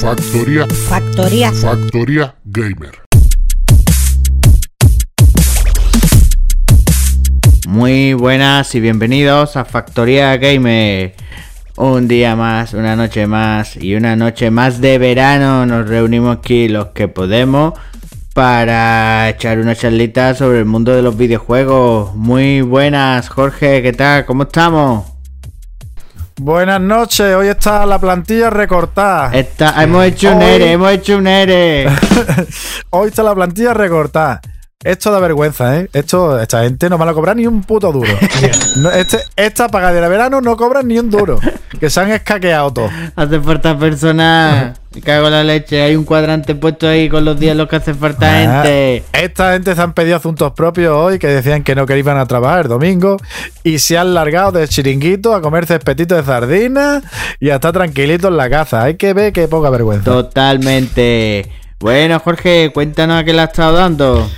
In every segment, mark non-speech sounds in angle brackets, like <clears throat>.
Factoría. Factor, Factoría. factoría. Factoría Gamer. Muy buenas y bienvenidos a Factoría Gamer. Un día más, una noche más y una noche más de verano nos reunimos aquí los que podemos para echar una charlita sobre el mundo de los videojuegos. Muy buenas, Jorge, ¿qué tal? ¿Cómo estamos? Buenas noches, hoy está la plantilla recortada. Está- hemos hecho un Hoy- ERE, hemos hecho un ERE. <laughs> Hoy está la plantilla recortada. Esto da vergüenza, ¿eh? Esto, esta gente no van a cobrar ni un puto duro. <laughs> No, este, esta pagadera de verano no cobran ni un duro. <laughs> Que se han escaqueado todos. Hace falta personas. Me cago en la leche. Hay un cuadrante puesto ahí con los días en los que hace falta Ah, gente. Esta gente se han pedido asuntos propios hoy que decían que no que iban a trabajar el domingo y se han largado de chiringuito a comer cespetitos de sardina y a estar tranquilitos en la casa. Hay que ver qué poca vergüenza. Totalmente. Bueno, Jorge, cuéntanos a qué le has estado dando.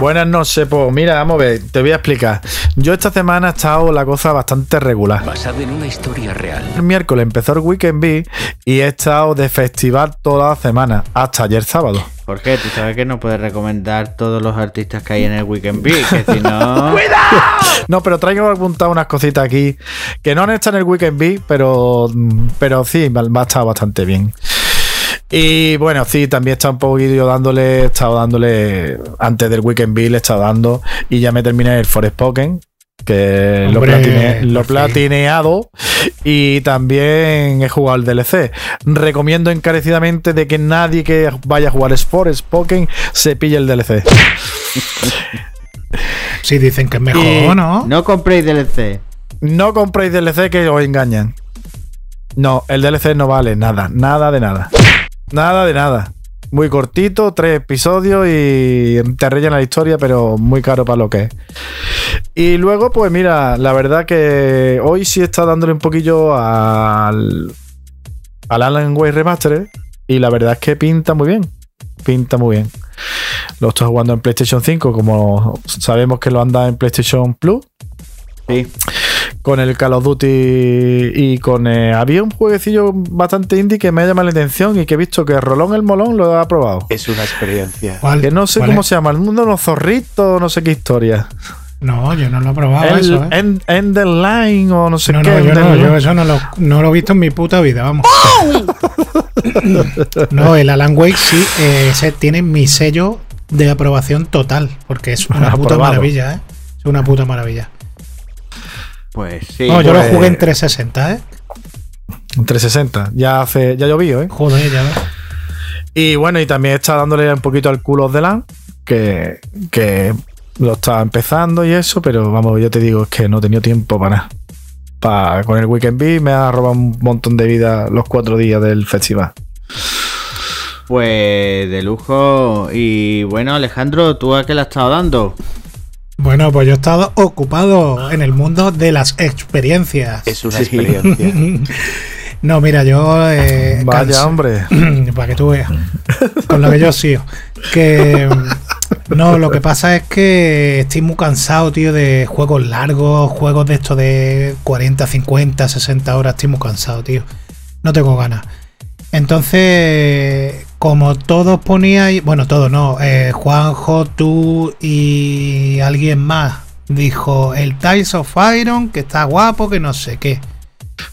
Buenas noches, pues mira, vamos a ver, te voy a explicar. Yo esta semana ha estado la cosa bastante regular. basado en una historia real. El miércoles empezó el Weekend Bee y he estado de festival toda la semana, hasta ayer sábado. Jorge, tú sabes que no puedes recomendar todos los artistas que hay en el Weekend Bee, que si no. <laughs> No, pero traigo apuntado unas cositas aquí que no han estado en el Weekend Bee, pero, pero sí, va a estar bastante bien. Y bueno, sí, también estado un poquito dándole, he estado dándole, antes del Weekend le he estado dando y ya me terminé el Forspoken, que lo, platine- lo fin. platineado y también he jugado el DLC. Recomiendo encarecidamente de que nadie que vaya a jugar Forspoken se pille el DLC. Sí, dicen que es mejor, Y- ¿no? No compréis DLC. No compréis DLC que os engañan. No, el DLC no vale nada, nada de nada. Nada de nada. Muy cortito, tres episodios y te rellena la historia, pero muy caro para lo que es. Y luego, pues mira, la verdad que hoy sí está dándole un poquillo al, al Alan Wake Remastered y la verdad es que pinta muy bien. Pinta muy bien. Lo estoy jugando en PlayStation 5, como sabemos que lo anda en PlayStation Plus Sí. Con el Call of Duty y con eh, había un jueguecillo bastante indie que me ha llamado la atención y que he visto que Rolón el Molón lo ha probado. Es una experiencia. ¿Cuál? Que no sé ¿Cuál cómo es? se llama, el mundo de los zorritos, no sé qué historia. No, yo no lo he probado el eso, ¿eh? End- Enderline o no sé No, qué. no, yo no, yo eso no lo, no lo he visto en mi puta vida, vamos. <laughs> no, el Alan Wake sí, eh, ese tiene mi sello de aprobación total, porque es una <laughs> puta maravilla, ¿eh? Es una puta maravilla. Pues sí. no, yo pues- lo jugué en 360, ¿eh? Un 360. Ya hace, ya llovió, ¿eh? Joder, ya ves. Y bueno, y también está dándole un poquito al culo de LAN, que, que lo está empezando y eso, pero vamos, yo te digo, es que no he tenido tiempo para nada. Pa- con el Weekend Bee me ha robado un montón de vida los cuatro días del festival. Pues de lujo. Y bueno, Alejandro, ¿tú a qué le has estado dando? Bueno, pues yo he estado ocupado en el mundo de las experiencias. Es una Sí. experiencia. <laughs> No, mira, yo. eh, Vaya, cansa- hombre. <clears throat> para que tú veas. Con lo que yo sigo. Que. mm, No, lo que pasa es que estoy muy cansado, tío, de juegos largos, juegos de estos de 40, 50, 60 horas. Estoy muy cansado, tío. No tengo ganas. Entonces, como todos poníais, bueno, todos no, eh, Juanjo, tú y alguien más dijo el Tiles of Iron, que está guapo, que no sé qué.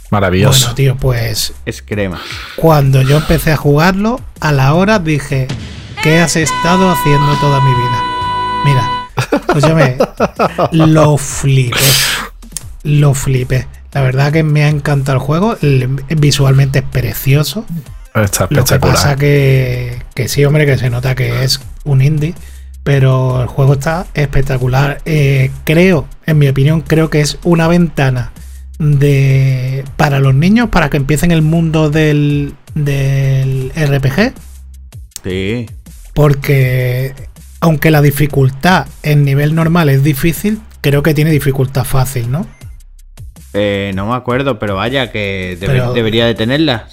Maravilloso. Bueno, tío, pues Es crema. cuando yo empecé a jugarlo, a la hora dije, ¿qué has estado haciendo toda mi vida? Mira, escúchame, <laughs> lo flipé. Lo flipé. La verdad que me ha encantado el juego. visualmente es precioso. Está Lo que espectacular. pasa que, que sí, hombre, que se nota que es un indie. Pero el juego está espectacular. Eh, creo, en mi opinión, creo que es una ventana de para los niños para que empiecen el mundo del, del RPG. Sí. Porque aunque la dificultad en nivel normal es difícil, creo que tiene dificultad fácil, ¿no? Eh, no me acuerdo, pero vaya que debe- Pero- debería de tenerla.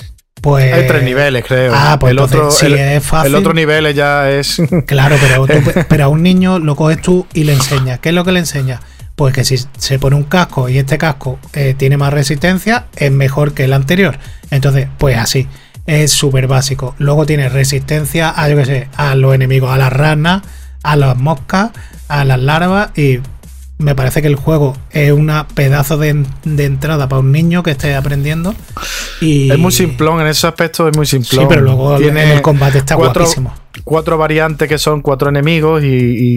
Pues. Hay tres niveles, creo. Ah, pues el, otro, si el, es fácil. el otro nivel ya es. <laughs> Claro, pero, tú- <laughs> pero a un niño lo coges tú y le enseñas. ¿Qué es lo que le enseñas? pues que si se pone un casco y este casco eh, tiene más resistencia, es mejor que el anterior. Entonces, pues así, es súper básico. Luego tiene resistencia a, yo qué sé, a los enemigos, a las ranas, a las moscas, a las larvas y me parece que el juego es una pedazo de, de entrada para un niño que esté aprendiendo. Y... Es muy simplón, en ese aspecto es muy simplón. Sí, pero luego el combate está cuatro, guapísimo. Cuatro variantes que son cuatro enemigos y,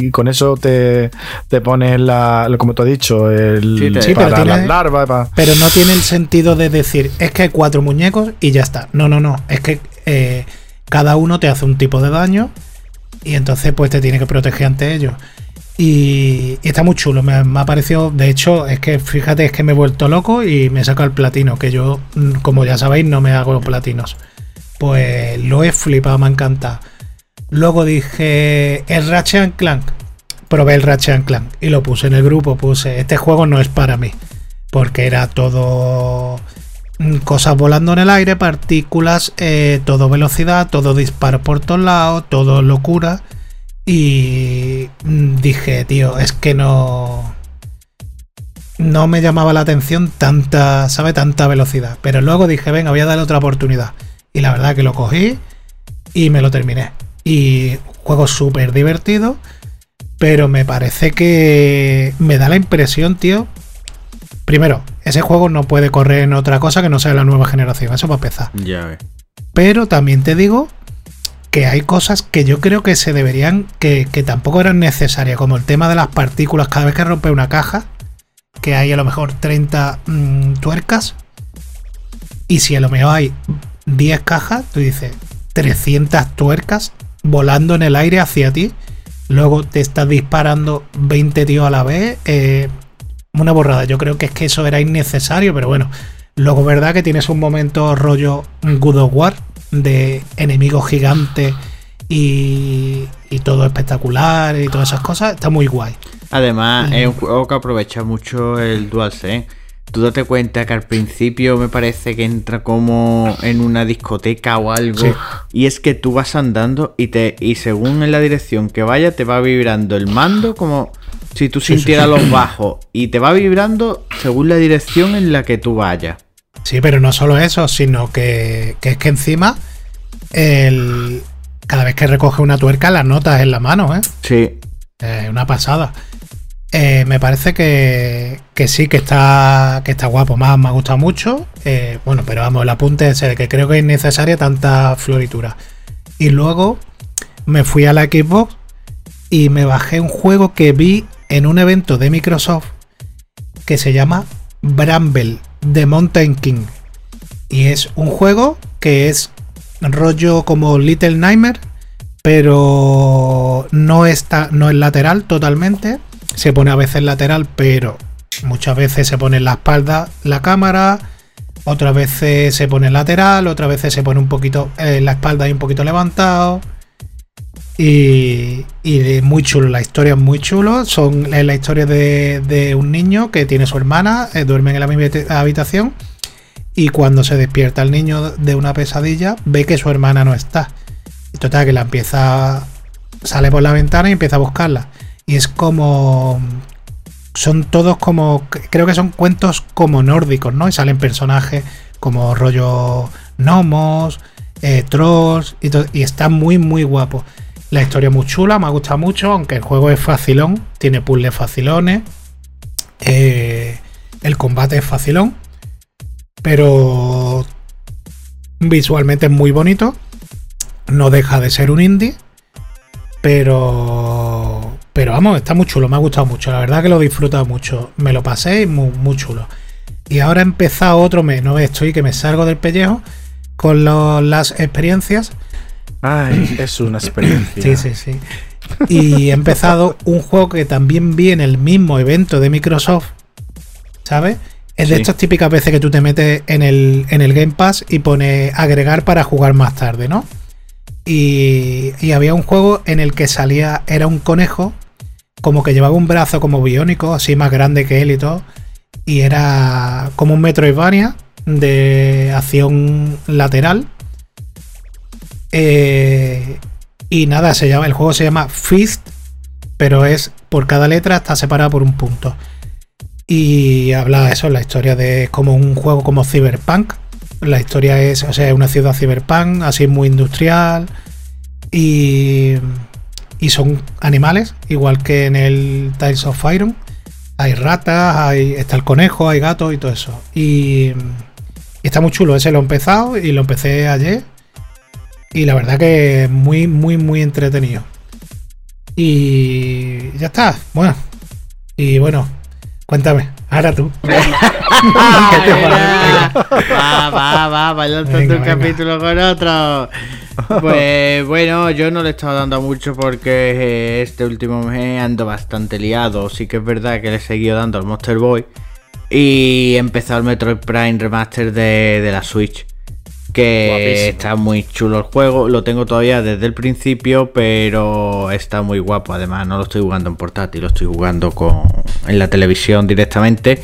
y con eso te, te pones la, como te he dicho, el Sí, te- Sí, para pero tiene- las larvas. para- Pero no tiene el sentido de decir, es que hay cuatro muñecos y ya está. No, no, no. Es que eh, cada uno te hace un tipo de daño y entonces pues te tiene que proteger ante ellos. Y, está muy chulo, me, ha parecido, de hecho, es que fíjate, es que me he vuelto loco y me saca el platino, que yo, mm, como ya sabéis, no me hago platinos. Pues lo he flipado, me ha encantado. Luego dije, el Ratchet Clank. Probé el Ratchet Clank y lo puse en el grupo, puse, este juego no es para mí porque era todo mm, cosas volando en el aire, partículas, eh, todo velocidad, todo disparo por todos lados, todo locura. Y mm, dije, tío, es que no. No me llamaba la atención tanta, ¿sabe? Tanta velocidad. Pero luego dije, venga, voy a darle otra oportunidad. Y la verdad que lo cogí y me lo terminé. Y juego súper divertido. Pero me parece que me da la impresión, tío, Primero, ese juego no puede correr en otra cosa que no sea la nueva generación, eso para empezar. Ya ves. Pero también te digo que hay cosas que yo creo que se deberían, que, que tampoco eran necesarias, como el tema de las partículas cada vez que rompe una caja, que hay a lo mejor 30 mm, tuercas, y si a lo mejor hay 10 cajas, tú dices 300 tuercas volando en el aire hacia ti, luego te estás disparando 20 tíos a la vez, eh, una borrada. Yo creo que es que eso era innecesario, pero bueno. Luego, verdad que tienes un momento rollo God of War de enemigos gigantes y, y todo espectacular y todas esas cosas. Está muy guay. Además, es un juego que aprovecha mucho el DualSense. Tú date cuenta que al principio me parece que entra como en una discoteca o algo. Sí. Y es que tú vas andando y te y según en la dirección que vaya te va vibrando el mando como si tú sí, sintieras sí. los bajos. Y te va vibrando según la dirección en la que tú vayas. Sí, pero no solo eso, sino que, que es que encima el, cada vez que recoge una tuerca la notas en la mano, ¿eh? Sí. Eh, una pasada. Eh, me parece que, que sí, que está, que está guapo. Más me ha gustado mucho. Eh, bueno, pero vamos, el apunte es el que creo que es necesaria tanta floritura. Y luego me fui a la Xbox y me bajé un juego que vi en un evento de Microsoft que se llama Bramble de Mountain King. Y es un juego que es rollo como Little Nightmare, pero no está no es lateral totalmente. Se pone a veces lateral, pero muchas veces se pone en la espalda la cámara, otras veces se pone lateral, otras veces se pone un poquito en la espalda y un poquito levantado. Y, y de- muy chulo, la historia es muy chulo. Son es la historia de, de un niño que tiene su hermana, eh, duermen en la misma habita- habitación. Y cuando se despierta el niño de una pesadilla, ve que su hermana no está. Y total, que la empieza. Sale por la ventana y empieza a buscarla. Y es como. Son todos como. Creo que son cuentos como nórdicos, ¿no? Y salen personajes como rollo gnomos, eh, trolls. Y, y está muy, muy guapo. La historia es muy chula, me ha gustado mucho, aunque el juego es facilón, tiene puzzles facilones. eh, el combate es facilón, pero visualmente es muy bonito. No deja de ser un indie, pero pero vamos, está muy chulo, me ha gustado mucho. La verdad que lo he disfrutado mucho. Me lo pasé y muy, muy chulo. Y ahora he empezado otro mes, no estoy que me salgo del pellejo con las experiencias. Ay, <clears throat> es una experiencia. Sí, sí, sí. Y he empezado un juego que también vi en el mismo evento de Microsoft, ¿sabes? Es de Sí. estas típicas veces que tú te metes en el, en el Game Pass y pone agregar para jugar más tarde, ¿no? Y, y había un juego en el que salía, era un conejo, como que llevaba un brazo como biónico, así más grande que él y todo. Y era como un Metroidvania de acción lateral. Eh, y nada, se llama, el juego se llama Fist, pero es por cada letra está separado por un punto. Y habla eso, la historia de como un juego como Cyberpunk. La historia es, o sea, una ciudad cyberpunk, así muy industrial. Y, y son animales, igual que en el Tales of Iron. Hay ratas, hay, está el conejo, hay gatos y todo eso. Y, y está muy chulo. Ese lo he empezado y lo empecé ayer. Y la verdad que muy, muy, muy entretenido. Y ya está. Bueno. Y bueno, cuéntame. Ahora tú. <laughs> Va, va, va, vaya Venga, un venga. capítulo con otro. Pues bueno, yo no le he estado dando mucho porque eh, este último mes ando bastante liado. Sí que es verdad que le he seguido dando al Monster Boy. Y he empezado el Metroid Prime Remaster de, de la Switch. Que Guapísimo. está muy chulo el juego. Lo tengo todavía desde el principio, pero está muy guapo. Además, no lo estoy jugando en portátil, lo estoy jugando con, en la televisión directamente.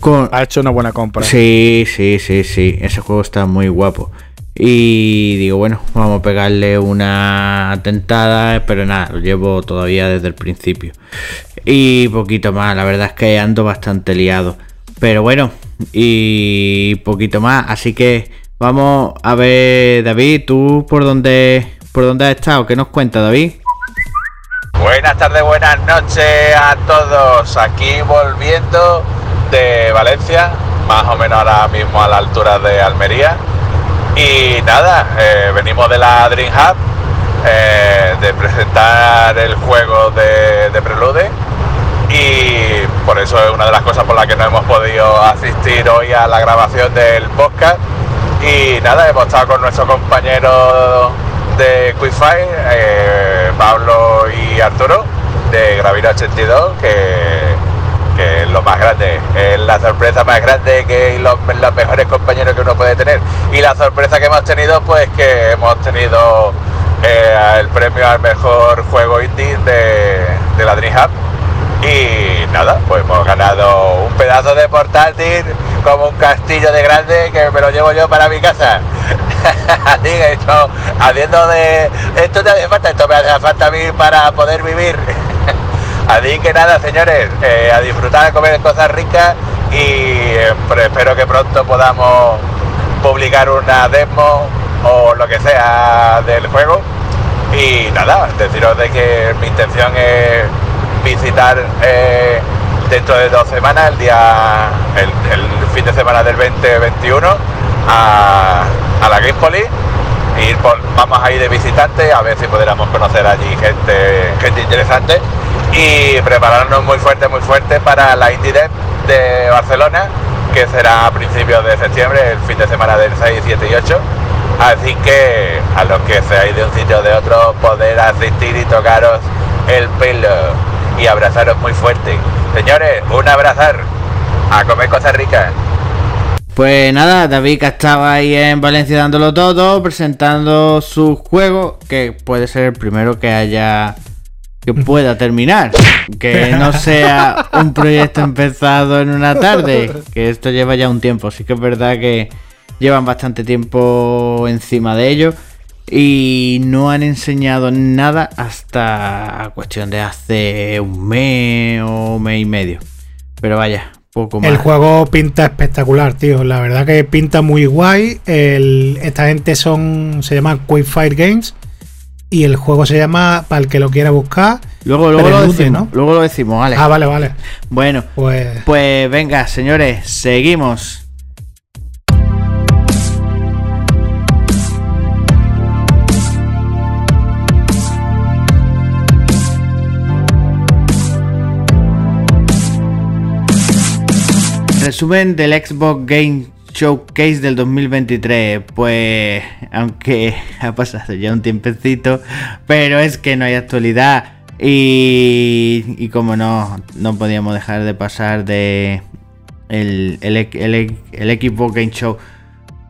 Con, Ha hecho una buena compra. Sí, sí, sí, sí. Ese juego está muy guapo. Y digo, bueno, vamos a pegarle una tentada, pero nada, lo llevo todavía desde el principio. Y poquito más, la verdad es que ando bastante liado. Pero bueno, y poquito más, así que vamos a ver, David, tú por dónde por dónde has estado, ¿qué nos cuenta, David? Buenas tardes, buenas noches a todos. Aquí volviendo de Valencia, más o menos ahora mismo a la altura de Almería. Y nada, eh, venimos de la Dream Hub eh, de presentar el juego de, de Prelude. Y por eso es una de las cosas por las que no hemos podido asistir hoy a la grabación del podcast. Y nada, hemos estado con nuestro compañero de Quickfire, eh, Pablo y Arturo, de Gravina 82, que, que es lo más grande, es la sorpresa más grande que los, los mejores compañeros que uno puede tener. Y la sorpresa que hemos tenido, pues que hemos tenido eh, el premio al mejor juego indie de, de la Dream Hub. Y nada, pues hemos ganado un pedazo de portátil como un castillo de grande que me lo llevo yo para mi casa. <laughs> Así que esto, haciendo de esto te hace falta, esto me hace falta a mí para poder vivir. <laughs> Así que nada, señores, eh, a disfrutar de comer cosas ricas y eh, pero espero que pronto podamos publicar una demo o lo que sea del juego. Y nada, deciros de que mi intención es visitar eh, dentro de dos semanas, el día, el, fin de semana del 2021, a, a la Game Poly. Ir vamos a ir de visitante a ver si podríamos conocer allí gente, gente interesante y prepararnos muy fuerte, muy fuerte para la Indie Dev de Barcelona, que será a principios de septiembre, el fin de semana del 6, 7 y 8. Así que a los que seáis de un sitio o de otro, poder asistir y tocaros el pelo y abrazaros muy fuerte. Señores, un abrazar, a comer cosas ricas. Pues nada, David que estaba ahí en Valencia dándolo todo, presentando su juego, que puede ser el primero que haya que pueda terminar, que no sea un proyecto empezado en una tarde, que esto lleva ya un tiempo, sí que es verdad que llevan bastante tiempo encima de ello y no han enseñado nada hasta cuestión de hace un mes o un mes y medio. Pero vaya, poco más. El juego pinta espectacular, tío. La verdad que pinta muy guay. El- esta gente son. se llama Quickfire Games. Y el juego se llama, para el que lo quiera buscar. Luego, luego lo decimos, ¿no? luego lo decimos, vale. Ah, vale, vale. Bueno, Pues. pues venga, señores, seguimos. Resumen del Xbox Game Showcase del 2023. Pues, aunque <laughs> ha pasado ya un tiempecito, pero es que no hay actualidad. Y, y como no, no podíamos dejar de pasar de el, el, el- Xbox Game Show.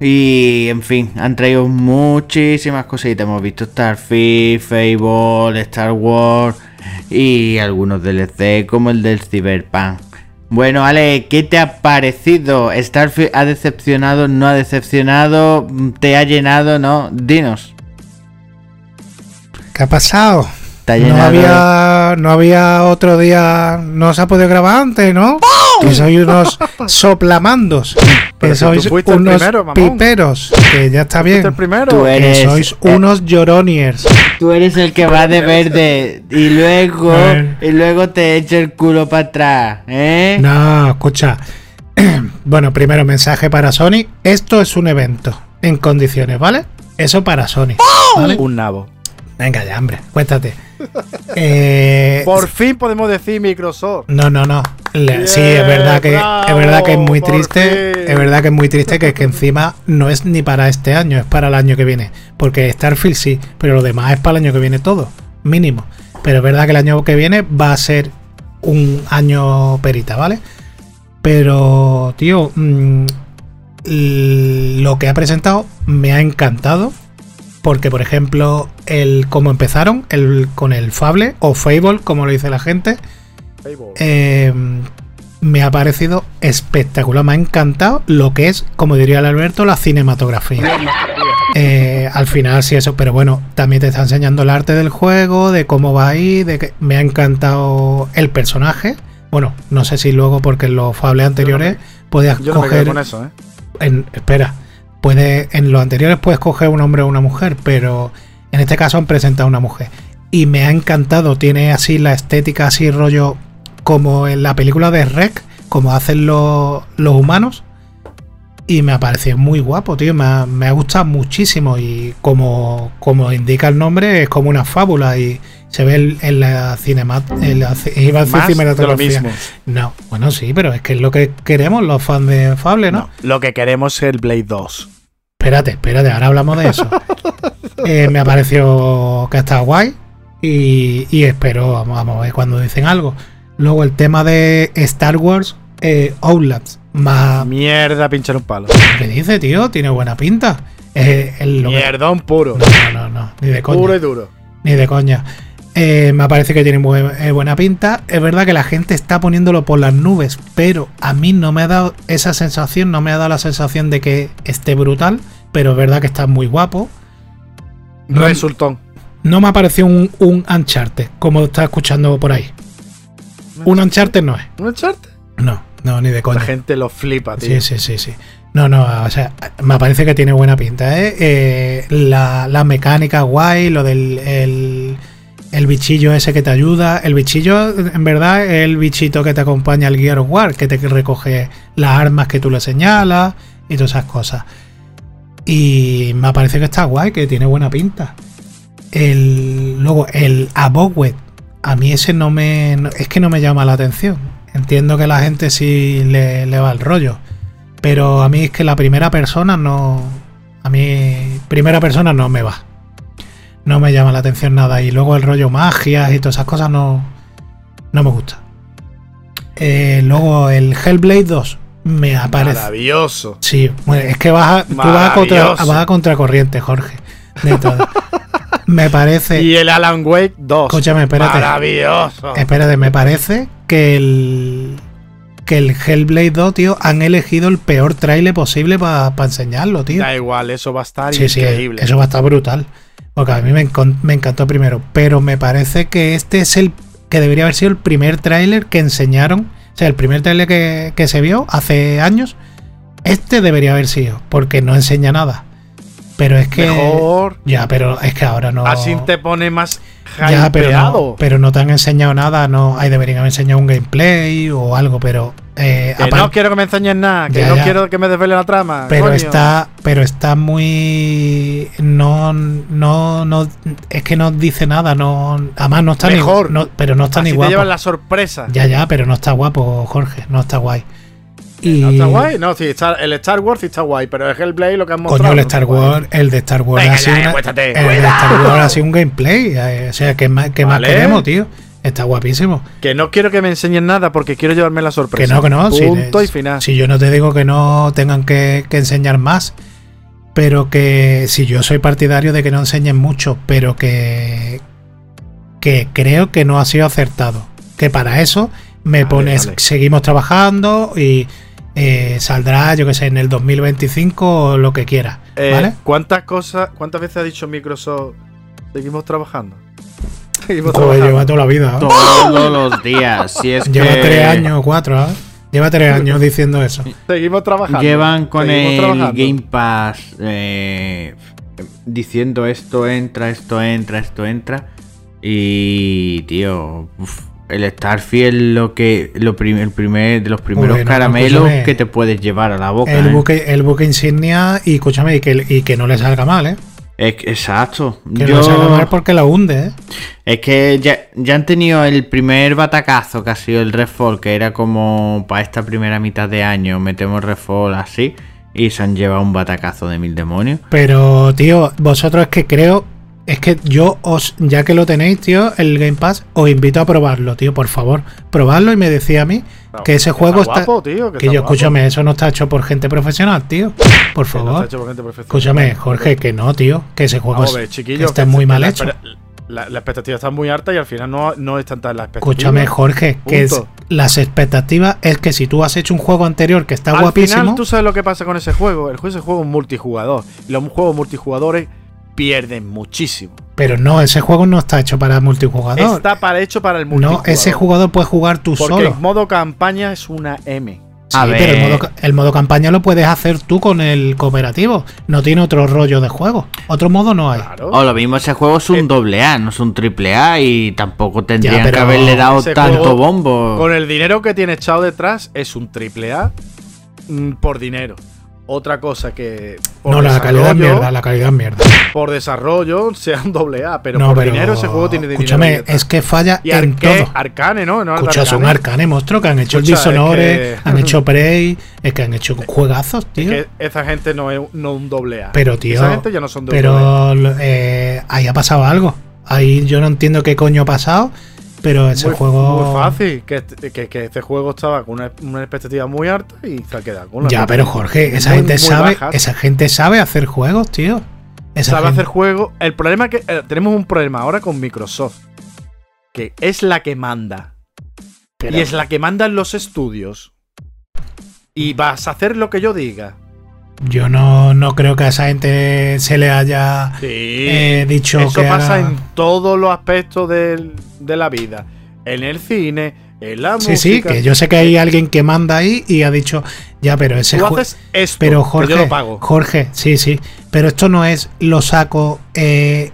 Y en fin, han traído muchísimas cositas. Hemos visto Starfield, Fable, Star Wars y algunos DLC como el del Cyberpunk. Bueno, Ale, ¿qué te ha parecido? ¿Starfield ha decepcionado? ¿No ha decepcionado? ¿Te ha llenado? ¿No? Dinos. ¿Qué ha pasado? ¿Te ha No llenado? había, no había otro día. No se ha podido grabar antes, ¿no? que sois unos <laughs> soplamandos, Pero que si tú sois el unos primero, mamón. piperos, que ya está ¿Fuiste bien, el primero? Tú que eres- sois eh, unos lloroniers. Tú eres el que va de verde y luego, y luego te echa el culo para atrás, ¿eh? No, escucha. <clears throat> bueno, primero mensaje para Sony. Esto es un evento en condiciones, ¿vale? Eso para Sony. ¿vale? Un nabo. Venga ya, hombre, cuéntate. Eh, Por fin podemos decir Microsoft. No, no, no. Le- sí, es verdad que bravo, es verdad que es muy triste. fin. Es verdad que es muy triste que es que encima no es ni para este año, es para el año que viene. Porque Starfield sí, pero lo demás es para el año que viene todo, mínimo. Pero es verdad que el año que viene va a ser un año perita, ¿vale? Pero, tío, mm, lo que ha presentado me ha encantado. Porque, por ejemplo, el cómo empezaron el, con el Fable o Fable, como lo dice la gente, eh, me ha parecido espectacular. Me ha encantado lo que es, como diría el Alberto, la cinematografía. Eh, al final sí eso, pero bueno, también te está enseñando el arte del juego, de cómo va ahí, de que me ha encantado el personaje. Bueno, no sé si luego porque en los fables anteriores podías Yo no me quedo coger con eso, ¿eh? en, espera, puede, en los anteriores puedes coger un hombre o una mujer, pero en este caso han presentado una mujer. Y me ha encantado, tiene así la estética, así rollo como en la película de Rec, como hacen los, los humanos. Y me ha parecido muy guapo, tío. Me ha, me ha gustado muchísimo. Y como, como indica el nombre, es como una fábula. Y se ve en, en la cinema, en la, iba a decir de. No, bueno, sí, pero es que es lo que queremos los fans de Fable, ¿no? No, lo que queremos es el Blade 2. Espérate, espérate, ahora hablamos de eso. <laughs> Eh, me ha parecido que está guay y, y espero, vamos, vamos a ver cuando dicen algo. Luego el tema de Star Wars eh, Outlands. Más, Mierda, pinchar un palo. ¿Qué dice, tío? Tiene buena pinta. Eh, el- lo que- Mierdón puro. No, no, no, ni de coña. Puro y duro. Ni de coña. Eh, me parece que tiene eh, buena pinta. Es verdad que la gente está poniéndolo por las nubes, pero a mí no me ha dado esa sensación, no me ha dado la sensación de que esté brutal, pero es verdad que está muy guapo. No, Resultón. no me ha parecido un, un Uncharted, como está escuchando por ahí. Un Uncharted no es. ¿Un Uncharted? No, no, ni de La coña. gente lo flipa, tío. Sí, sí, sí, sí. No, no, o sea, me parece que tiene buena pinta, ¿eh? Eh, la, la mecánica guay, lo del el, el bichillo ese que te ayuda. El bichillo, en verdad, es el bichito que te acompaña al Gear of War, que te recoge las armas que tú le señalas y todas esas cosas. Y me parece que está guay, que tiene buena pinta. El, luego, el Abowet, a mí ese no me. es que no me llama la atención. Entiendo que la gente sí le, le va el rollo. Pero a mí es que la primera persona no. A mí, primera persona no me va. No me llama la atención nada. Y luego el rollo magias y todas esas cosas no. No me gusta. Eh, luego el Hellblade 2 me aparece. Maravilloso. Sí, bueno, es que vas a, tú vas a, contra, vas a contracorriente, Jorge. De todo. <laughs> me parece. Y el Alan Wake 2. Escúchame, espérate. Maravilloso. Espérate, me parece que el. Que el Hellblade 2, tío, han elegido el peor trailer posible para enseñarlo, tío. Da igual, eso va a estar Sí, sí, increíble. eso va a estar brutal. Porque a mí me, encantó primero. Pero me parece que este es el que debería haber sido el primer tráiler que enseñaron. O sea, el primer tráiler que, que se vio hace años. Este debería haber sido. Porque no enseña nada. Pero es que. Mejor. Ya, pero es que ahora no. Así te pone más Ya, pero no, pero no te han enseñado nada. No, ahí deberían haber enseñado un gameplay o algo. Pero. Eh, Que no quiero que me enseñes nada, que Ya, no ya. quiero que me desvele la trama. pero coño. está pero está muy no no no es que no dice nada no además no está Mejor. ni no, pero no está Así ni te guapo llevas la sorpresa. ya ya pero no está guapo Jorge no está guay y ¿No está guay? No, sí, está- el Star Wars sí está guay, pero es Hellblade lo que han mostrado. coño el Star. Wars el de Star Wars Venga, ha sido ya, una- acuéstate. el de Star Wars ha sido un gameplay eh, o sea que más que más queremos tío está guapísimo Que no quiero que me enseñes nada porque quiero llevarme la que sorpresa. no que no si- Punto y final. si yo no te digo que no tengan que, que enseñar más pero que si yo soy partidario de que no enseñen mucho, pero que que creo que no ha sido acertado. Que para eso me Vale, pones, vale. seguimos trabajando y eh, saldrá, yo que sé, en el 2025 o lo que quiera. Eh, ¿Vale? ¿Cuántas cosas, cuántas veces ha dicho Microsoft seguimos trabajando? <laughs> Seguimos Joder, trabajando. lleva toda la vida. ¿eh? Todos los días. Si es Lleva que- tres años o cuatro. ¿eh? Lleva tres años diciendo eso. Seguimos trabajando. Llevan con seguimos el trabajando. Game Pass eh, diciendo esto entra, esto entra, esto entra. Y, tío, uf, el Starfield lo que lo prim- el primer de los primeros Bueno, caramelos escúchame. que te puedes llevar a la boca. El ¿eh? buque, el buque insignia, y escúchame, y que, y que no le salga mal, ¿eh? Es que- exacto. Que Yo- no le salga mal porque la hunde, ¿eh? Es que ya, ya han tenido el primer batacazo que ha sido el Redfall, que era como para esta primera mitad de año, metemos Redfall así, y se han llevado un batacazo de mil demonios. Pero, tío, vosotros es que creo. Es que yo os, ya que lo tenéis, tío, el Game Pass, os invito a probarlo, tío, por favor. Probadlo y me decía a mí que ese juego está. guapo, tío, que que está yo, guapo. escúchame, eso no está hecho por gente profesional, tío. Por no favor. está hecho por gente profesional. Escúchame, Jorge, que no, tío. Que ese juego ver, que está muy mal hecho. La, la expectativa está muy alta y al final no, no es tanta la expectativa. Escúchame, Jorge, que es, las expectativas es que si tú has hecho un juego anterior que está Al guapísimo, final, tú sabes lo que pasa con ese juego. El juego es un juego multijugador. Los juegos multijugadores pierden muchísimo. pero no, ese juego no está hecho para multijugador. Está para hecho para el no, multijugador. ese jugador puede jugar tú Porque solo. el modo campaña es una M. Sí, A pero el modo, ca- el modo campaña lo puedes hacer tú con el cooperativo. No tiene otro rollo de juego. Otro modo no hay. Claro. O lo mismo, ese juego es un Eh, doble A, no es un triple A, y tampoco tendrían que haberle dado tanto juego, bombo. Con el dinero que tiene echado detrás, es un triple A mm, por dinero. Otra cosa que. No, la calidad es mierda, la calidad es mierda. Por desarrollo sea un doble A, pero no, por pero dinero ese juego tiene dinero. Escúchame, es que falla y en Arque- todo. Arcane, ¿no? no Escucha, son Arcane, monstruo, que han hecho el es Dishonored, que- han hecho <laughs> Prey, es que han hecho juegazos, tío. Que esa gente no es no un doble A. Pero, tío, Esa gente ya no son doble Pero eh, ahí ha pasado algo. Ahí yo no entiendo qué coño ha pasado, pero ese muy, juego. muy fácil. Que, que, que este juego estaba con una, una expectativa muy alta y se ha quedado con una Ya, pero Jorge, esa muy, gente muy sabe, bajas. esa gente sabe hacer juegos, tío. Esa sabe gente- hacer juegos. El problema es que eh, tenemos un problema ahora con Microsoft. Que es la que manda. pero- Y es la que manda en los estudios. Y vas a hacer lo que yo diga. Yo no, no creo que a esa gente se le haya Sí. eh, dicho Eso que pasa haga- en todos los aspectos del- de la vida. En el cine, en la Sí, música. sí, que yo sé que hay alguien que manda ahí y ha dicho, ya, pero ese Tú haces esto, Pero que Jorge, yo lo pago. Jorge, sí, sí. Pero esto no es lo saco eh,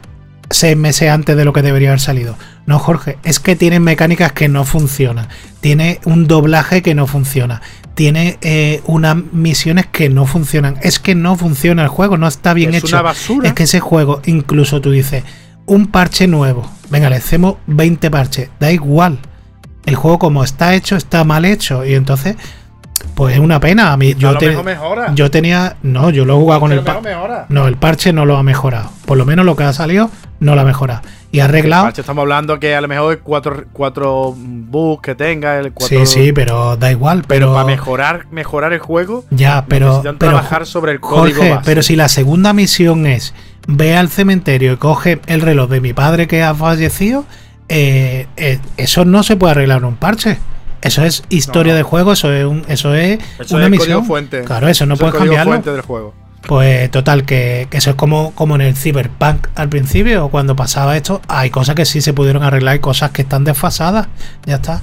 seis meses antes de lo que debería haber salido. No, Jorge, es que tiene mecánicas que no funcionan. Tiene un doblaje que no funciona. Tiene eh, unas misiones que no funcionan. Es que no funciona el juego, no está bien es hecho. una basura. Es que ese juego, incluso tú dices, un parche nuevo. Venga, le hacemos 20 parches. Da igual. El juego como está hecho, está mal hecho. Y entonces, pues es una pena. A mí, a yo, lo te- mejor mejora. yo tenía. No, yo lo he jugado con el parche. No, el parche no lo ha mejorado. Por lo menos lo que ha salido no lo ha mejorado. Y arreglado. Parche, estamos hablando que a lo mejor cuatro, cuatro bugs que tenga. El cuatro, Sí, sí, pero da igual. Pero, Para mejorar, mejorar el juego, Ya, pero. necesitan pero trabajar sobre el código Jorge, base. pero si la segunda misión es ve al cementerio y coge el reloj de mi padre que ha fallecido, eh, eh, eso no se puede arreglar en un parche. Eso es historia No. de juego, eso es un, eso es Eso una es misión. fuente. Claro, eso no Eso es puedes código cambiarlo. fuente del juego. Pues total, que, que eso es como, como en el Cyberpunk al principio, o cuando pasaba esto, hay cosas que sí se pudieron arreglar y cosas que están desfasadas. Ya está.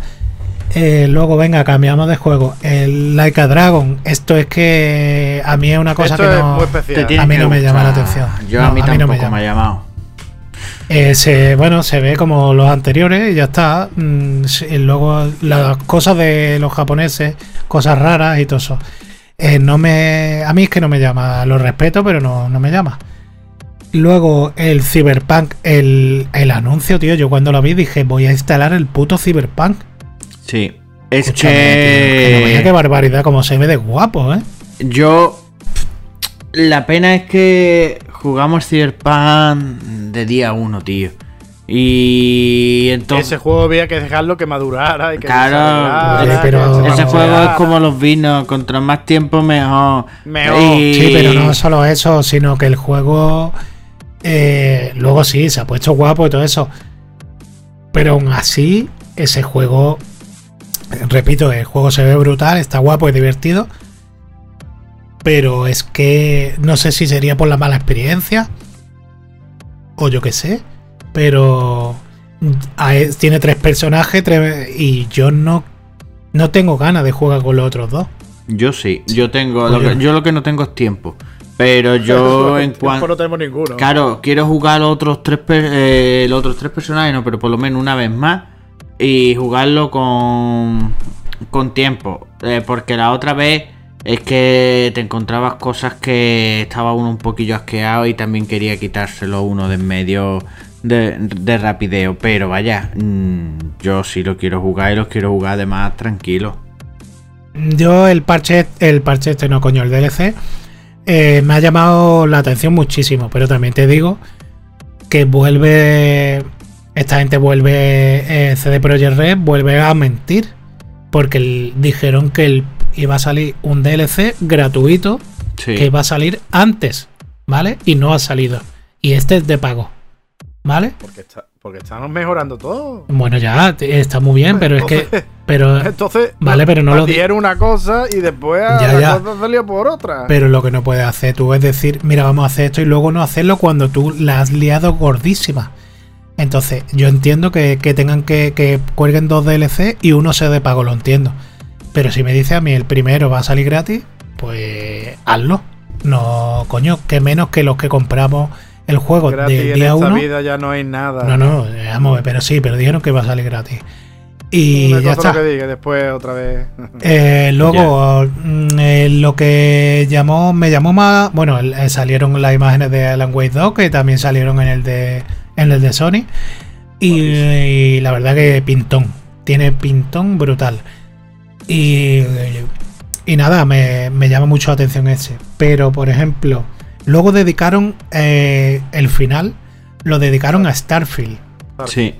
Eh, luego, venga, cambiamos de juego. El Like a Dragon. Esto es que a mí es una cosa Esto que no. especial. A mí no me llama la atención. Yo No, a mí a mí no tampoco me me, llama. ha llamado. Eh, se- bueno, se ve como los anteriores y ya está. Mm, y luego las cosas de los japoneses, cosas raras y todo eso. Eh, no me, a mí es que no me llama, lo respeto, pero no, no me llama. Luego el Cyberpunk, el, el anuncio, tío, yo cuando lo vi dije, voy a instalar el puto Cyberpunk. Sí. Es Escúchame, tío, que no veía qué barbaridad, como se ve de guapo, ¿eh? yo. La pena es que jugamos Cyberpunk de día uno, tío. Y entonces. Ese juego había que dejarlo que madurara y que Claro, pero- Ese juego es como los vinos, contra más tiempo mejor. Mejor. Y- Sí, pero no solo eso, sino que el juego. eh, luego sí, se ha puesto guapo y todo eso. Pero aún así, ese juego. Repito, el juego se ve brutal, está guapo y divertido. Pero es que no sé si sería por la mala experiencia. O yo qué sé. Pero. a- tiene tres personajes tres- y yo no. no tengo ganas de jugar con los otros dos. Yo sí, yo tengo. Lo yo- que- yo lo que no tengo es tiempo. Pero yo <laughs> en Tiempo cuanto. no tenemos ninguno. Claro, quiero jugar los otros tres eh, los otros tres personajes, no, pero por lo menos una vez más. Y jugarlo con. con tiempo. Eh, porque la otra vez es que te encontrabas cosas que estaba uno un poquillo asqueado y también quería quitárselo uno de en medio de, de rapideo. Pero vaya, mm, yo sí lo quiero jugar y los quiero jugar además tranquilo. Yo el parche, el parche este no coño, el DLC, eh, me ha llamado la atención muchísimo, pero también te digo que vuelve, esta gente vuelve, eh, CD Projekt Red vuelve a mentir, porque el- dijeron que el- iba a salir un DLC gratuito Sí. que iba a salir antes, ¿vale? Y no ha salido. Y este es de pago, ¿vale? Porque, está, porque estamos mejorando todo. Bueno, ya está muy bien, pero es que, pero <laughs> Entonces, Vale, pero no lo di- dieron una cosa y después Ya, la ya. cosa salió por otra. Pero lo que no puedes hacer tú es decir, mira, vamos a hacer esto y luego no hacerlo cuando tú la has liado gordísima. Entonces, yo entiendo que, que tengan que, que cuelguen dos DLC y uno sea de pago, lo entiendo. Pero si me dice a mí el primero va a salir gratis, pues hazlo. No, coño, que menos que los que compramos el juego Gratis del en día esta 1. vida ya no hay nada. No, no, eh, vamos a ver, pero sí, pero dijeron que va a salir gratis. Y Una ya cosa está. lo que diga, después otra vez. <laughs> Eh, luego, mm, eh, lo que llamó, me llamó más. Bueno, eh, salieron las imágenes de Alan Wake 2, que también salieron en el de, en el de Sony. Y, y la verdad que pintón. Tiene pintón brutal. Y, y nada, me, me llama mucho la atención ese. Pero, por ejemplo, luego dedicaron eh, el final, lo dedicaron a Starfield. Sí.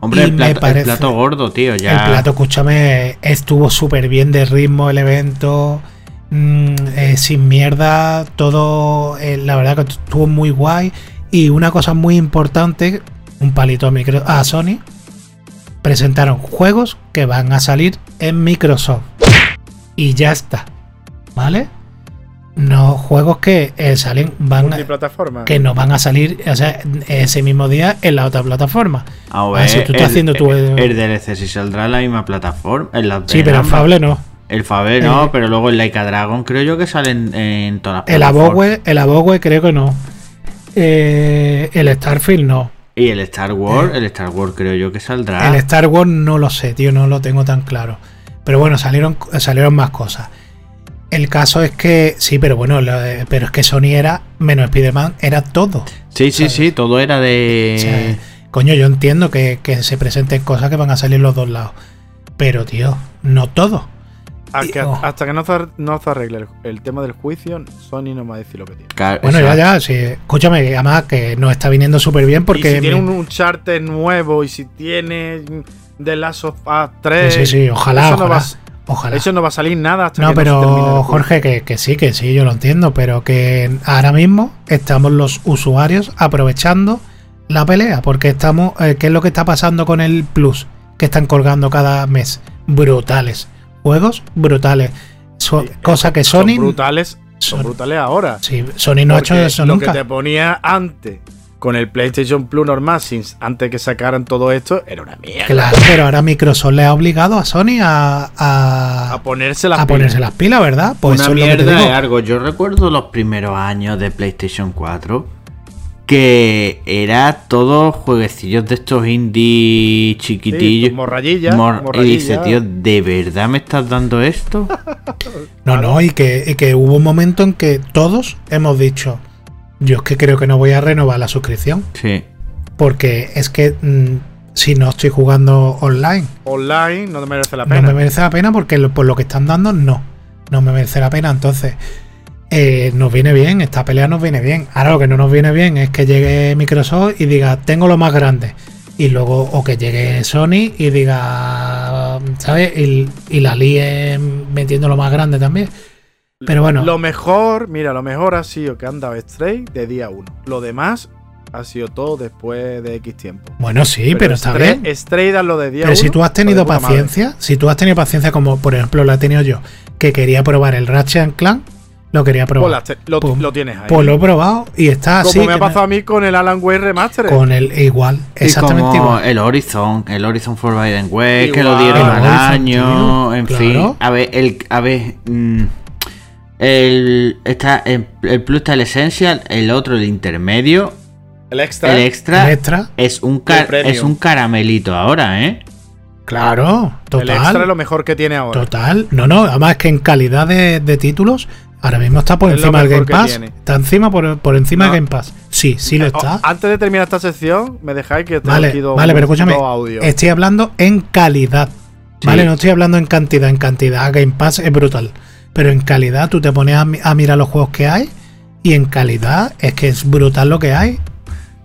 Hombre, Y el plato, el parece- plato gordo, tío. Ya. El plato, escúchame, estuvo súper bien de ritmo el evento. mm, eh, sin mierda, todo. eh, la verdad que estuvo muy guay. Y una cosa muy importante, un palito a, micro, a Sony. Presentaron juegos que van a salir en Microsoft. Y ya está. ¿Vale? No juegos que eh, salen, van a- que no van a salir o sea, ese mismo día en la otra plataforma. Ah, ver, si tú estás el, haciendo tu- el, el DLC si saldrá en la misma plataforma. En la Sí, pero en ambas. Fable no. El Fable no, Eh, pero luego el Laika Dragon creo yo que salen en todas las El. Abogue, el Abogue creo que no. Eh, el Starfield no. Y el Star Wars, el Star Wars creo yo que saldrá. El Star Wars no lo sé, tío, no lo tengo tan claro. Pero bueno, salieron, salieron más cosas. El caso es que, sí, pero bueno, lo de- pero es que Sony era, menos Spider-Man, era todo. sí, sí, ¿sabes? sí, todo era de... O sea, coño, yo entiendo que, que se presenten cosas que van a salir los dos lados. Pero, tío, no todo. Hasta que, Oh. hasta que no, se, no se arregle el, el tema del juicio, Sony no me va a decir lo que tiene. Bueno, ya, ya, sí. Escúchame, además que nos está viniendo súper bien porque. y si tiene me- un, un charter nuevo y si tiene The Last of Us 3. Sí, sí, ojalá, Eso no, va, ojalá. Ojalá. eso no va a salir nada hasta No, que no se pero. Jorge, que, que sí, que sí, yo lo entiendo, pero que ahora mismo estamos los usuarios aprovechando la pelea, porque estamos, eh, ¿qué es lo que está pasando con el Plus? Que están colgando cada mes. Brutales. Juegos brutales. So- Sí, cosa que Son Sony... brutales, son Son- brutales ahora. sí, Sony no ha hecho eso lo nunca. que te ponía antes con el PlayStation Plus normal, sin, antes que sacaran todo esto, era una mierda. Claro, pero ahora Microsoft le ha obligado a Sony a, a, A ponerse las a ponerse las pilas, ¿verdad? Pues Una mierda es algo. Yo recuerdo los primeros años de PlayStation 4 que era todo jueguecillos de estos indie chiquitillos. Sí, morrayilla, Mor- y dice, tío, ¿de verdad me estás dando esto? <laughs> No, no, y que, y que hubo un momento en que todos hemos dicho, yo es que creo que no voy a renovar la suscripción, Sí. porque es que mm, si no estoy jugando online, Online no te merece la no pena. me merece la pena porque lo- por lo que están dando, no, no me merece la pena. Entonces, eh, nos viene bien, esta pelea nos viene bien. Ahora lo que no nos viene bien es que llegue Microsoft y diga, tengo lo más grande. Y luego, o que llegue Sony y diga, ¿sabes? Y, y la líe metiendo lo más grande también. Pero bueno. Lo mejor, mira, lo mejor ha sido que han dado Stray de día 1. Lo demás ha sido todo después de X tiempo. Bueno, sí, pero, está Stray, bien. Stray dan lo de día Pero si tú has tenido madre. paciencia, si tú has tenido paciencia como por ejemplo la he tenido yo, que quería probar el Ratchet and Clank, Lo quería probar. Pues lo, Pum. lo tienes ahí. Pues lo he probado y está así. Como me ha pasado a mí con el Alan Wake Remastered. Con el igual, Y exactamente como igual. el Horizon, el Horizon Forbidden West, que lo dieron El al Horizon, año, tío, en claro. fin. A ver, el, a ver, mm, el, está, el, el Plus está el Essential, el otro el intermedio, El extra. el extra, El extra, es un car- es un caramelito ahora, ¿eh? claro, el extra es total. lo mejor que tiene ahora. Total. No, no, además que en calidad de, de títulos, ahora mismo está por Es encima del Game Pass. tiene. Está encima por, por encima No. del Game Pass. Sí, sí lo Oh, está. antes de terminar esta sección, me dejáis que te Vale, aquí dos- vale, pero escúchame, estoy hablando en calidad. Sí. Vale, no estoy hablando en cantidad. En cantidad, Game Pass es brutal. Pero en calidad, tú te pones a, mi- a mirar los juegos que hay. Y en calidad, es que es brutal lo que hay.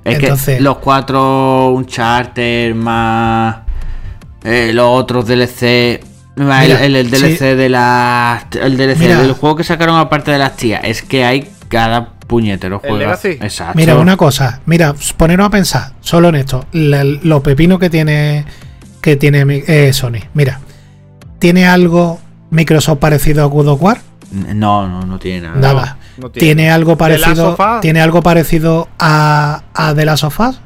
Es Entonces- que los cuatro Uncharted más eh, los otros DLC, Mira, el, el- el sí. DLC de las el DLC Mira. del juego que sacaron aparte de las tías, es que hay cada puñetero ¿El juego. Exacto. Mira, una cosa, mira, poneros a pensar, solo en esto, la- lo pepino que tiene que tiene eh, Sony. Mira, ¿tiene algo Microsoft parecido a God of War? No, no, no tiene nada. Nada. no tiene. ¿Tiene algo ¿The Last parecido? of Us? ¿Tiene algo parecido a, a The Last of Us?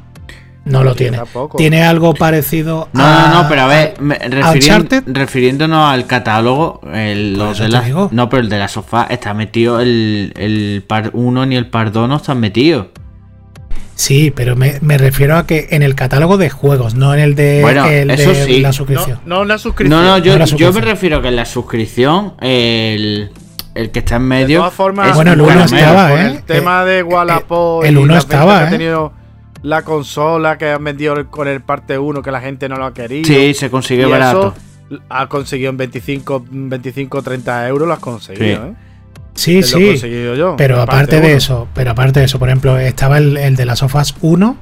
No lo tiene. tampoco. ¿Tiene algo parecido <laughs> No, a no, no, pero a ver, Uncharted? refiriéndonos al catálogo, el, los de la, no, pero el de la sofá está metido, el, el par 1 ni el par 2 no están metidos. Sí, pero me, me refiero a que en el catálogo de juegos, no en el de, Bueno, el de eso sí. la No, suscripción. no la suscripción. No, no, yo, No la yo me refiero que en la suscripción, el, el que está en De medio. todas formas, es Bueno, el un uno caramelo. estaba, con ¿eh? el tema de Wallapop eh, el y uno las ventas estaba, que ha ¿eh? tenido la consola que han vendido el- con el parte 1 que la gente no lo ha querido. Sí, se consiguió y barato. eso ha conseguido en 25, 25 30 euros, lo has conseguido, Sí. ¿eh? Sí, Que Lo he sí. conseguido yo. Pero aparte de uno. eso, pero aparte de eso, por ejemplo, estaba el, el de las sofás 1.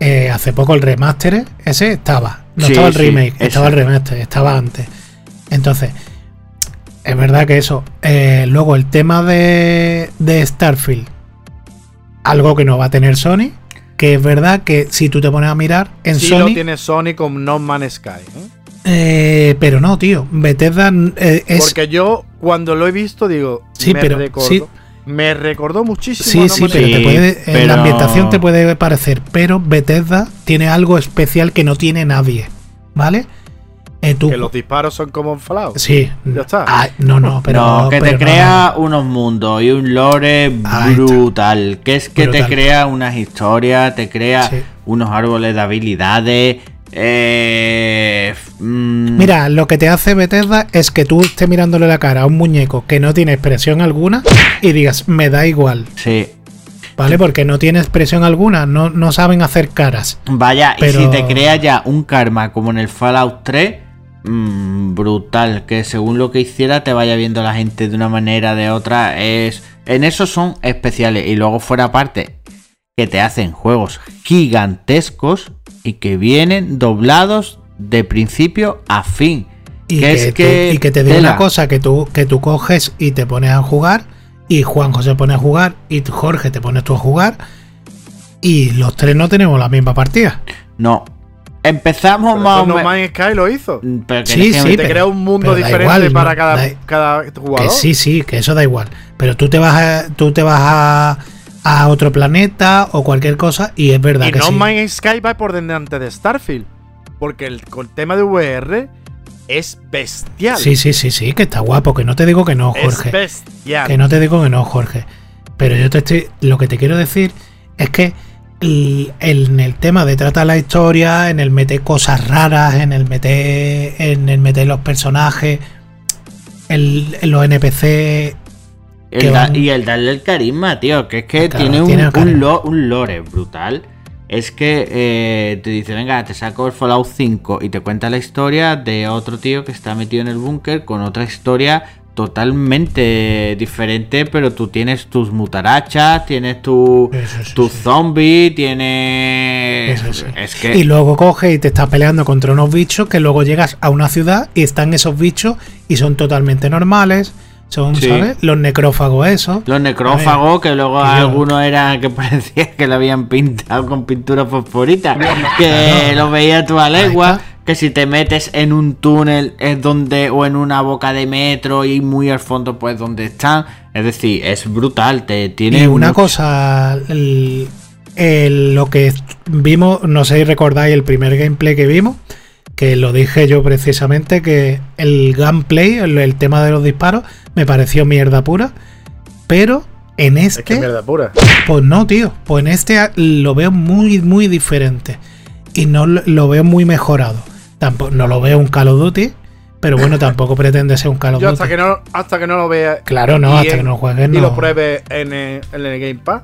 eh, hace poco el remaster, ese estaba. No Sí, estaba el sí, remake, ese. estaba el remaster, estaba antes. Entonces, es verdad que eso. eh, luego el tema de, de Starfield, algo que no va a tener Sony. Que es verdad que si tú te pones a mirar en Sí lo Sony. tiene Sony con No Man's Sky. ¿eh? eh, pero no, tío. Bethesda eh, es. Porque yo cuando lo he visto digo, Sí, me pero- recordó, sí. me recordó muchísimo. Sí, sí, pero Sí, te puede, en pero- la ambientación te puede parecer, pero Bethesda tiene algo especial que no tiene nadie, ¿vale? Eh, tú, Que los disparos son como en Fallout. sí, Ya está. Ah, no, no, pero no, que pero te no, crea unos mundos y un lore brutal. Que es que Brutal. te crea unas historias, te crea Sí. unos árboles de habilidades. Eh, mm, Mira, lo que te hace Bethesda es que tú estés mirándole la cara a un muñeco que no tiene expresión alguna y digas, me da igual, Sí. ¿vale? Porque no tiene expresión alguna, no, no saben hacer caras. Vaya, Pero- y si te crea ya un karma como en el Fallout 3, mm, brutal. Que según lo que hiciera te vaya viendo la gente de una manera, de otra. Es. En eso son especiales. Y luego fuera aparte, que te hacen juegos gigantescos y que vienen doblados de principio a fin. Y Que que, es te, que y que te digo una cosa, que tú, que tú coges y te pones a jugar, y Juanjo se pone a jugar, y Jorge te pones tú a jugar, y los tres no tenemos la misma partida. No. Empezamos Pero más o No menos. Man's Sky lo hizo. Pero que Sí, sí, te pero- crea un mundo pero diferente igual, para no, cada, da- cada jugador. Que sí, sí, que eso da igual. Pero tú te vas a, tú te vas a, a otro planeta o cualquier cosa, y es verdad Y que No sí. Man's Sky va por delante de Starfield. Porque el, con el tema de VR es bestial. Sí, sí, sí, sí, que está guapo, que no te digo que no, es Jorge. bestial. Que no te digo que no, Jorge. Pero yo te estoy. Lo que te quiero decir es que el- en el tema de tratar la historia, en el meter cosas raras, en el meter. En el meter los personajes, el, en los NPC. El da- y el darle el carisma, tío, que es que Claro, tiene, un, tiene el un carisma. lo- un lore brutal. Es que eh, te dice, venga, te saco el Fallout 5 y te cuenta la historia de otro tío que está metido en el búnker con otra historia totalmente diferente, pero tú tienes tus mutarachas, tienes tu, sí, tu sí. zombie, tienes... Eso sí. Es que... Y luego coges y te estás peleando contra unos bichos que luego llegas a una ciudad y están esos bichos y son totalmente normales. Son, Sí. ¿sabes? Los necrófagos esos. Los necrófagos, que luego yo- algunos eran que parecía que lo habían pintado con pintura fosforita, que lo veías tú a legua. que si te metes en un túnel es donde o en una boca de metro y muy al fondo pues donde están. Es decir, es brutal, te tiene Y una mucho- cosa, el- el- lo que vimos, no sé si recordáis el primer gameplay que vimos, que lo dije yo precisamente, que el gameplay, el, el tema de los disparos, me pareció mierda pura, pero en Es que este, es mierda pura. pues no, tío, pues en este lo veo muy, muy diferente y no lo, lo veo muy mejorado. Tampoco, no lo veo un Call of Duty, pero bueno, tampoco pretende ser un Call of Yo Duty. hasta que no, hasta que no lo vea Claro, no, y hasta en- que no juegues, y no. lo pruebe en el, en el Game Pass,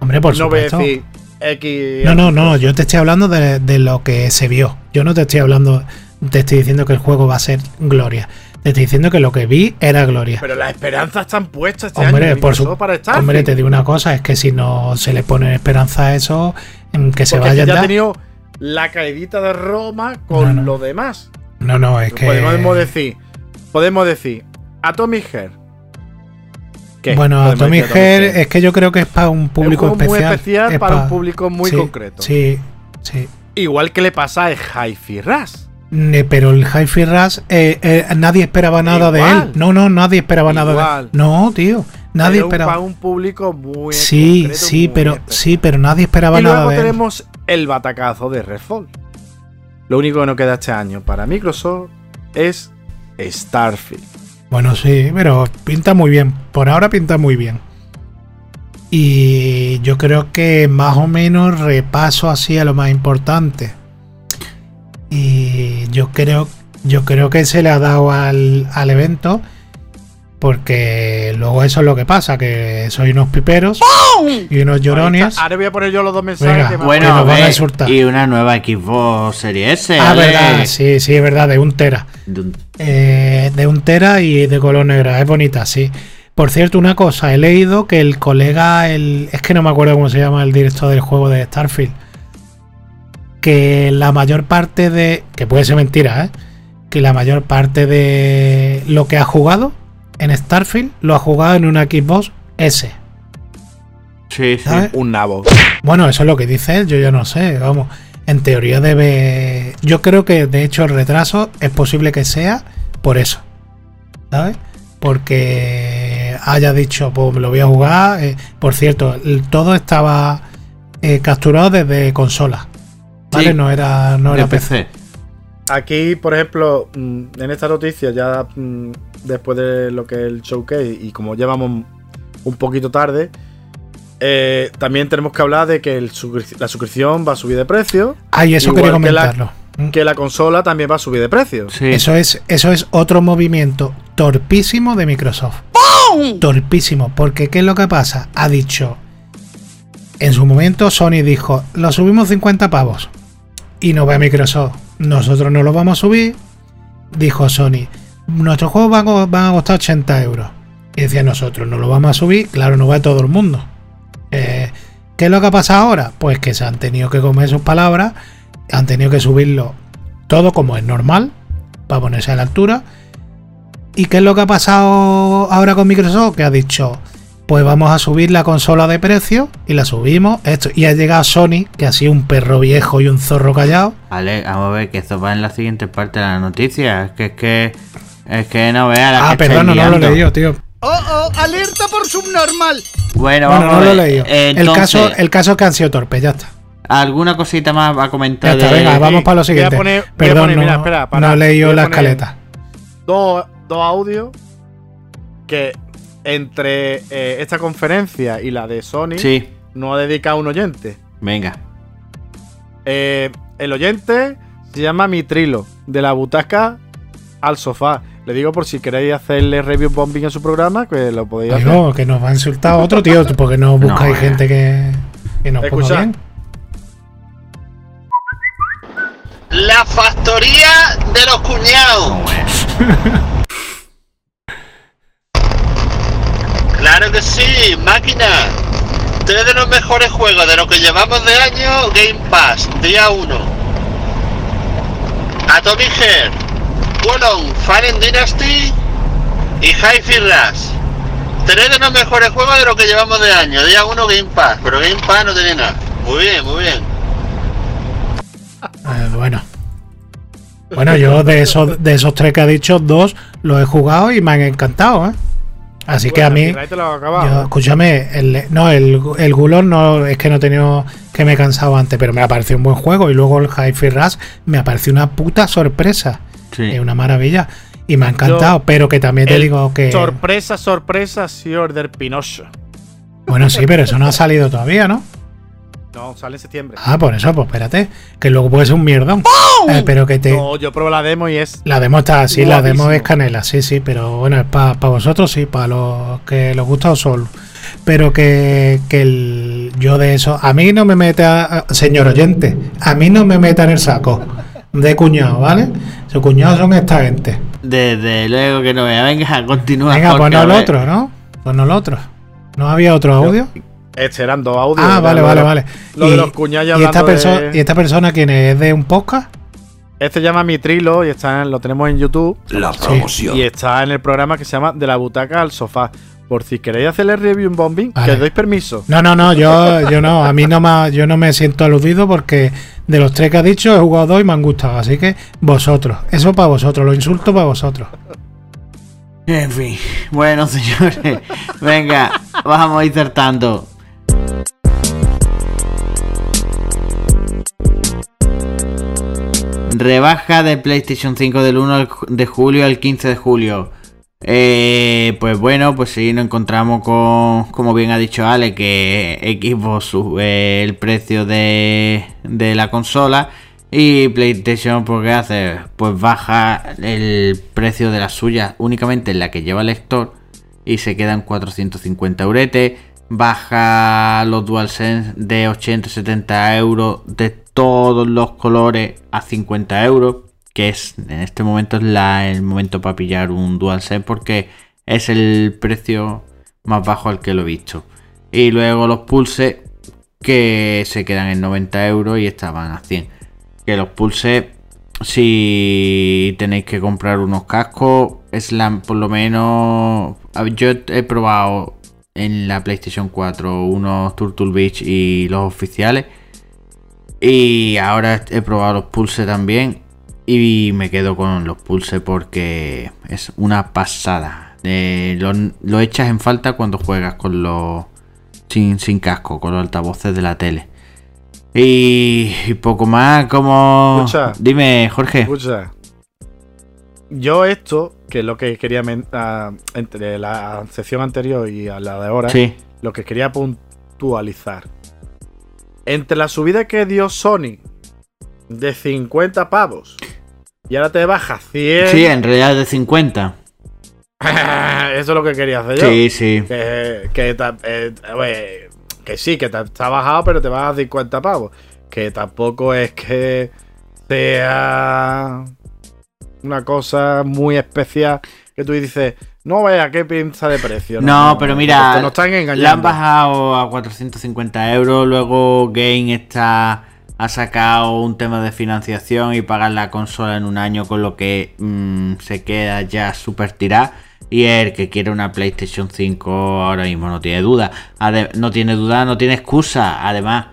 Hombre, por no voy a supuesto. decir X. No, no, no, yo te estoy hablando de, de lo que se vio. Yo no te estoy hablando, te estoy diciendo que el juego va a ser gloria. Te estoy diciendo que lo que vi era gloria. Pero las esperanzas están puestas este Hombre, año. por su, para estar. hombre, te digo una cosa, es que si no se le pone esperanza a eso, en que se vaya ya ha ya. tenido la caidita de Roma con No, no. lo demás. No, no, es que. Podemos decir, podemos decir, Atomic Heart. ¿Qué? Bueno, Atomic Heart es que yo creo que es para un Es un público juego muy especial. especial es para pa- un público muy sí, concreto. Sí, sí. Igual que le pasa a Hi-Fi Rush. Ne- Pero el Hi-Fi Rush, eh, eh, nadie esperaba nada de él. No, no, nadie esperaba nada de él. No, tío, nadie Pero esperaba. Para un público muy Sí, concreto, sí, muy pero especial. sí, pero nadie esperaba Y nada de él. tenemos el batacazo de Redfall. Lo único que nos queda este año para Microsoft es Starfield. Bueno, sí, pero pinta muy bien. Por ahora pinta muy bien. Y yo creo que más o menos repaso así a lo más importante. Y yo creo, yo creo que se le ha dado al, al evento. Porque luego eso es lo que pasa, que soy unos piperos y unos llorones. Ahora voy a poner yo los dos mensajes Venga, que me Bueno, que nos van a insultar. y una nueva Xbox Series S. Ah, verdad, sí, sí, es verdad, de un tera. De un- Eh, de un tera y de color negra. Es bonita, sí. Por cierto, una cosa, he leído que el colega, el, es que no me acuerdo cómo se llama el director del juego de Starfield, que la mayor parte de, que puede ser mentira, ¿eh? que la mayor parte de lo que ha jugado en Starfield lo ha jugado en una Xbox S. Sí, sí. ¿sabes? Un nabo. Bueno, eso es lo que dice él, yo ya no sé, vamos. En teoría debe. Yo creo que de hecho el retraso es posible que sea por eso. ¿Sabes? Porque haya dicho, pues me lo voy a jugar. eh, por cierto, todo estaba eh, capturado desde consola. ¿Vale? No era, no de era PC. PC. Aquí, por ejemplo, mm, en esta noticia, ya mm, después de lo que es el showcase y como llevamos un poquito tarde, eh, también tenemos que hablar de que el la suscripción va a subir de precio, Ay, eso quería que la- comentarlo. Mm. que la consola también va a subir de precio. Sí. Eso es, eso es otro movimiento torpísimo de Microsoft. Torpísimo, porque ¿qué es lo que pasa? Ha dicho, en su momento Sony dijo, lo subimos 50 pavos. Y no ve a Microsoft, nosotros no lo vamos a subir. Dijo Sony, nuestros juegos van, a- costar 80 euros. Y decía nosotros, no lo vamos a subir, claro, no va a todo el mundo. Eh, ¿Qué es lo que ha pasado ahora? Pues que se han tenido que comer sus palabras, han tenido que subirlo todo como es normal, para ponerse a la altura. ¿Y qué es lo que ha pasado ahora con Microsoft? Que ha dicho, pues vamos a subir la consola de precio y la subimos. Esto, y ha llegado Sony, que ha sido un perro viejo y un zorro callado. Vale, vamos a ver que esto va en la siguiente parte de la noticia. Es que es que. Es que no vea la Ah, que perdón, no, lo he leído, tío. Oh, oh, alerta por subnormal. Bueno, Bueno, vamos no a lo he ver. leído. El, caso, el caso es que han sido torpes, ya está. ¿Alguna cosita más va a Ya comentar está, de- venga, vamos para lo siguiente. poner- Perdón, poner- no, mira, espera, para, no he leído la escaleta. Dos, dos audios que entre eh, esta conferencia y la de Sony Sí, nos ha dedicado un oyente. venga. Eh, el oyente se llama Mitrilo, de la butaca al sofá. Le digo por si queréis hacerle review bombing en su programa, que lo podéis hacer. Digo, que nos va a insultar otro tío, porque no buscáis gente que, que nos ponga bien. La factoría de los cuñados. <laughs> ¿Cómo es? Claro que sí, máquina. Tres de los mejores juegos de lo que llevamos de año, Game Pass, día 1. Atomic Heart, Wolong, Fallen Dynasty y Hi-Fi Rush. Tres de los mejores juegos de lo que llevamos de año, día 1 Game Pass, pero Game Pass no tiene nada. Muy bien, muy bien. Eh, bueno, Bueno, yo de esos, de esos tres que ha dicho, dos los he jugado y me han encantado, ¿eh? Así que a mí. Ahí te lo has acabado. Yo, escúchame, el, no, el, el Gulon no es que no he tenido que me he cansado antes, pero me ha parecido un buen juego. Y luego el Hi-Fi Rush me ha parecido una puta sorpresa. Sí. Es una maravilla. Y me ha encantado, Yo- pero que también te digo que. Sorpresa, sorpresa, Señor del Pinocho. Bueno, sí, pero eso no ha salido todavía, ¿no? No, sale en septiembre. Ah, por eso, pues espérate. Que luego puede ser un mierdón. Eh, pero que te. No, yo probé la demo y es. La demo está así, la demo es canela, sí, sí, pero bueno, es para vosotros sí, para los que les gusta solo. Pero que, que el, yo de eso, a mí no me meta, señor oyente, a mí no me meta en el saco de cuñado, ¿vale? Su cuñado son esta gente. Desde luego que no vea. Venga, continúa. Venga, ponnos el otro, ¿no? Ponnos el otro. ¿No había otro audio? Este eran dos audios. Ah, vale, vale, vale. Lo de los cuñados y esta, hablando perso- de- ¿Y esta persona quién es? ¿Es de un podcast? Este se llama Mitrilo y está en- lo tenemos en YouTube. La promoción. Y está en el programa que se llama De la butaca al sofá. Por si queréis hacerle review un bombing, Vale. que os doy permiso. No, no, no, yo, yo no, a mí no me, yo no me siento aludido porque de los tres que ha dicho he jugado dos y me han gustado, así que vosotros, eso para vosotros, lo insulto para vosotros. En fin. Bueno, <laughs> señores. Venga, vamos a ir tratando. Rebaja de PlayStation 5 del 1 al ju- de julio al 15 de julio. Eh, pues bueno, pues sí, nos encontramos con, como bien ha dicho Ale, que Xbox sube el precio de, de la consola y PlayStation, pues ¿qué hace? Pues baja el precio de la suya únicamente en la que lleva lector y se quedan 450 euretes. Baja los DualSense de 80 70 euros de todos los colores a 50 euros. Que es en este momento es la- el momento para pillar un DualSense porque es el precio más bajo al que lo he visto. Y luego los Pulse que se quedan en 90 euros y estaban a 100. Que los Pulse si tenéis que comprar unos cascos, Slam por lo menos. Yo he probado en la PlayStation 4 unos Turtle Beach y los oficiales. Y ahora he probado los Pulse también. Y me quedo con los Pulse porque es una pasada. Eh, lo, lo echas en falta cuando juegas con los. Sin, sin casco, con los altavoces de la tele. Y, y poco más, como. Escucha. Dime, Jorge. Escucha. Yo esto, que es lo que quería men- ah, entre la sección anterior y a la de ahora, Sí. lo que quería puntualizar. Entre la subida que dio Sony de 50 pavos y ahora te baja 100. Sí, en realidad es de 50. <laughs> Eso es lo que quería hacer yo. Sí, sí. Que, eh, que sí, que te, está bajado, pero te vas a 50 pavos. Que tampoco es que sea una cosa muy especial que tú dices, no vaya, qué pinza de precio. No, pero mira, te nos están Le han engañando. bajado a 450 euros. Luego Game está ha sacado un tema de financiación y pagar la consola en un año, con lo que mm, se queda ya súper tirada. Y el que quiere una PlayStation 5 ahora mismo no tiene duda. Ade- no tiene duda, no tiene excusa. Además,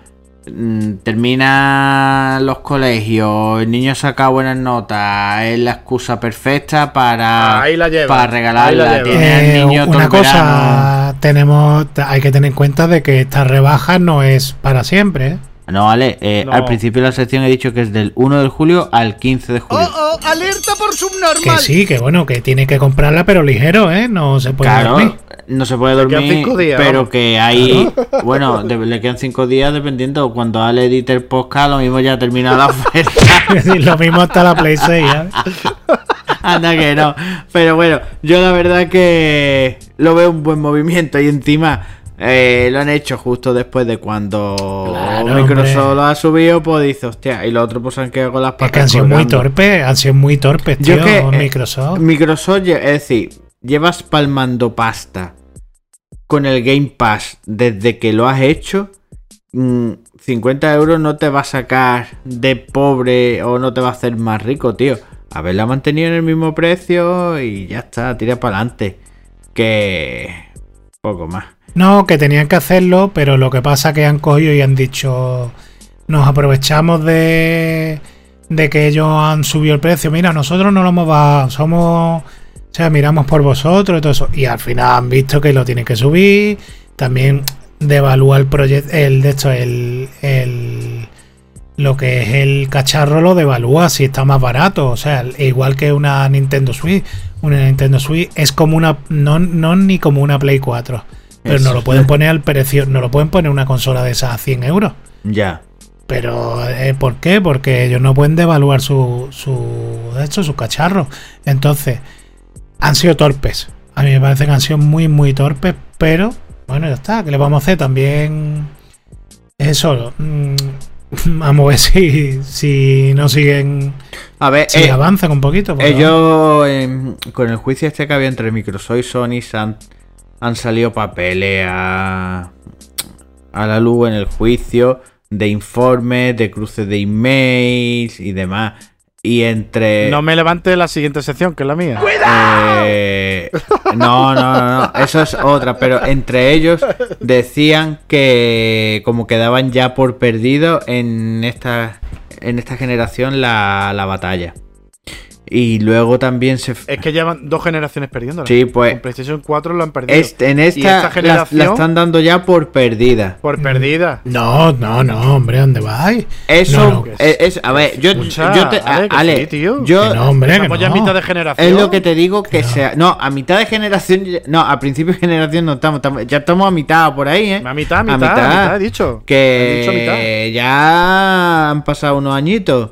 termina los colegios, el niño saca buenas notas, es la excusa perfecta para, Ahí la lleva, para ahí la regalarla. lleva. Tiene al Eh, niño una cosa, tenemos, hay que tener en cuenta de que esta rebaja no es para siempre. ¿eh? No, vale. eh, No. Al principio de la sección he dicho que es del 1 de julio al 15 de julio. Oh, oh, alerta por Que subnormal. sí, que bueno, que tiene que comprarla, pero ligero, ¿eh? No se puede claro, dormir. No se puede quedan dormir, cinco días, pero que hay. <laughs> Bueno, de- le quedan 5 días dependiendo. Cuando Ale edite el podcast, lo mismo ya ha terminado la oferta. <laughs> Lo mismo hasta la Play 6, ¿eh? <laughs> Anda que no. Pero bueno, yo la verdad que lo veo un buen movimiento y encima. eh, lo han hecho justo después de cuando Claro, Microsoft hombre. lo ha subido, pues dice, hostia, y los otros pues han quedado con las Es patas que han sido muy torpes, han sido muy torpes, tío, Yo que eh, Microsoft. Microsoft, es decir, llevas palmando pasta con el Game Pass desde que lo has hecho. mm, 50 euros no te va a sacar de pobre o no te va a hacer más rico, tío. Haberla mantenido en el mismo precio y ya está, tira para adelante. Que poco más. No, que tenían que hacerlo, pero lo que pasa que han cogido y han dicho, nos aprovechamos de, de que ellos han subido el precio. Mira, nosotros no lo hemos bajado, somos. O sea, miramos por vosotros y todo eso. Y al final han visto que lo tienen que subir. También devalúa el proyecto. El, de hecho, el, el. Lo que es el cacharro lo devalúa si está más barato. O sea, igual que una Nintendo Switch. Una Nintendo Switch es como una. No, no ni como una Play 4. Pero no lo pueden <laughs> poner al precio. No lo pueden poner una consola de esas a 100 euros. Ya. Pero, eh, ¿por qué? Porque ellos no pueden devaluar su, su, de hecho, su cacharro. Entonces, han sido torpes. A mí me parece que han sido muy, muy torpes, pero bueno, ya está. ¿Qué le vamos a hacer? También eso. mm, <laughs> vamos a ver si, si no siguen, A ver, si eh, avanzan un poquito. ellos em, con el juicio este que había entre Microsoft y Sony han, han salido papeles a, a la luz en el juicio de informes, de cruces de emails y demás. Y entre... No me levante la siguiente sección, que es la mía. Eh, no, no, no, no, eso es otra, pero entre ellos decían que como quedaban ya por perdido en esta, en esta generación la, la batalla. Y luego también se... Es que llevan dos generaciones perdiéndola. Sí, pues- Con PlayStation 4 lo han perdido. Este- en Y esta, la- generación- la, están dando ya por perdida. Por perdida. No, no, no, hombre, ¿dónde vais? Eso No, no. es, es- a ver, yo, Escucha, yo te, Ale, que Ale, sí, tío. yo Que no, hombre, que Estamos ya en no. mitad de generación. Es lo que te digo que sea. No, a mitad de generación. No, a principio de generación no estamos. estamos- ya estamos a mitad por ahí, ¿eh? A mitad, a mitad, a mitad, he dicho. Que He dicho mitad. ya han pasado unos añitos.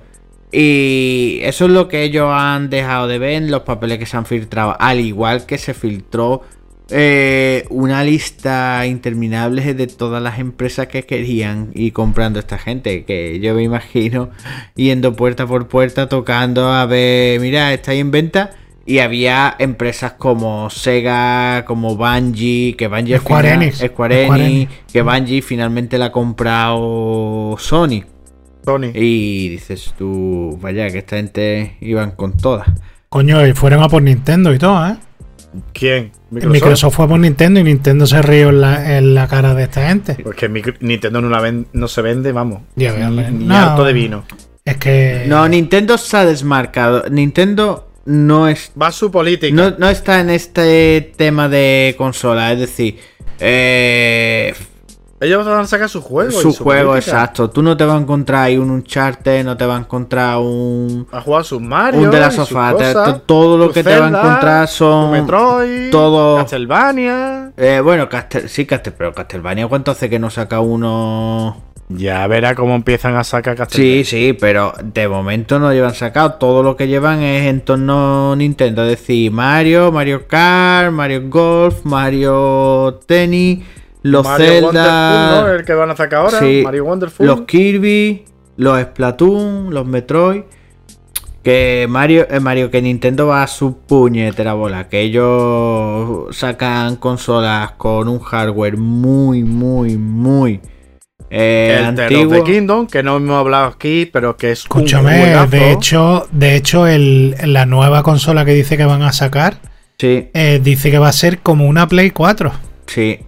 Y eso es lo que ellos han dejado de ver en los papeles que se han filtrado. Al igual que se filtró eh, una lista interminable de todas las empresas que querían ir comprando esta gente. Que yo me imagino yendo puerta por puerta tocando a ver, mira, estáis en venta. Y había empresas como Sega, como Bungie, que Bungie Square final- Enix. Square Square Enix, Enix. que Bungie finalmente la ha comprado Sony. Tony. Y dices tú, vaya, que esta gente iban con todas. Coño, y fueron a por Nintendo y todo, ¿eh? ¿Quién? Microsoft, fue por Nintendo y Nintendo se rió en la, en la cara de esta gente. Que micro- Nintendo no, la ven- no se vende, vamos. Ya ni No. harto de vino. Es que. No, Nintendo se ha desmarcado. Nintendo no es Va su política. no, no está en este tema de consola, es decir, eh, Ellos van a sacar su juego. y su juego política. exacto. Tú no te vas a encontrar ahí un Uncharted, no te vas a encontrar un A jugar sus Mario. un de la y sofá. Todo lo que te va a encontrar son Metroid. todo- Castlevania. eh, bueno, Castel, sí, Castel, pero Castlevania, ¿cuánto hace que no saca uno? Ya verá cómo empiezan a sacar Sí, Castlevania. sí, pero de momento no llevan sacado. Todo lo que llevan es en torno Nintendo. Es decir, Mario, Mario Kart, Mario Golf, Mario Tennis, los Mario Wonderful, ¿no? Zelda, El que van a sacar ahora. Sí. Mario Wonderful. los Kirby, los Splatoon, los Metroid. Que Mario, eh, Mario, que Nintendo va a su puñetera bola. Que ellos sacan consolas con un hardware muy, muy, muy eh, el antiguo. the Kingdom, que no hemos hablado aquí, pero que es un Escúchame, juegazo. de hecho, de hecho el, la nueva consola que dice que van a sacar Sí, eh, dice que va a ser como una Play 4. sí.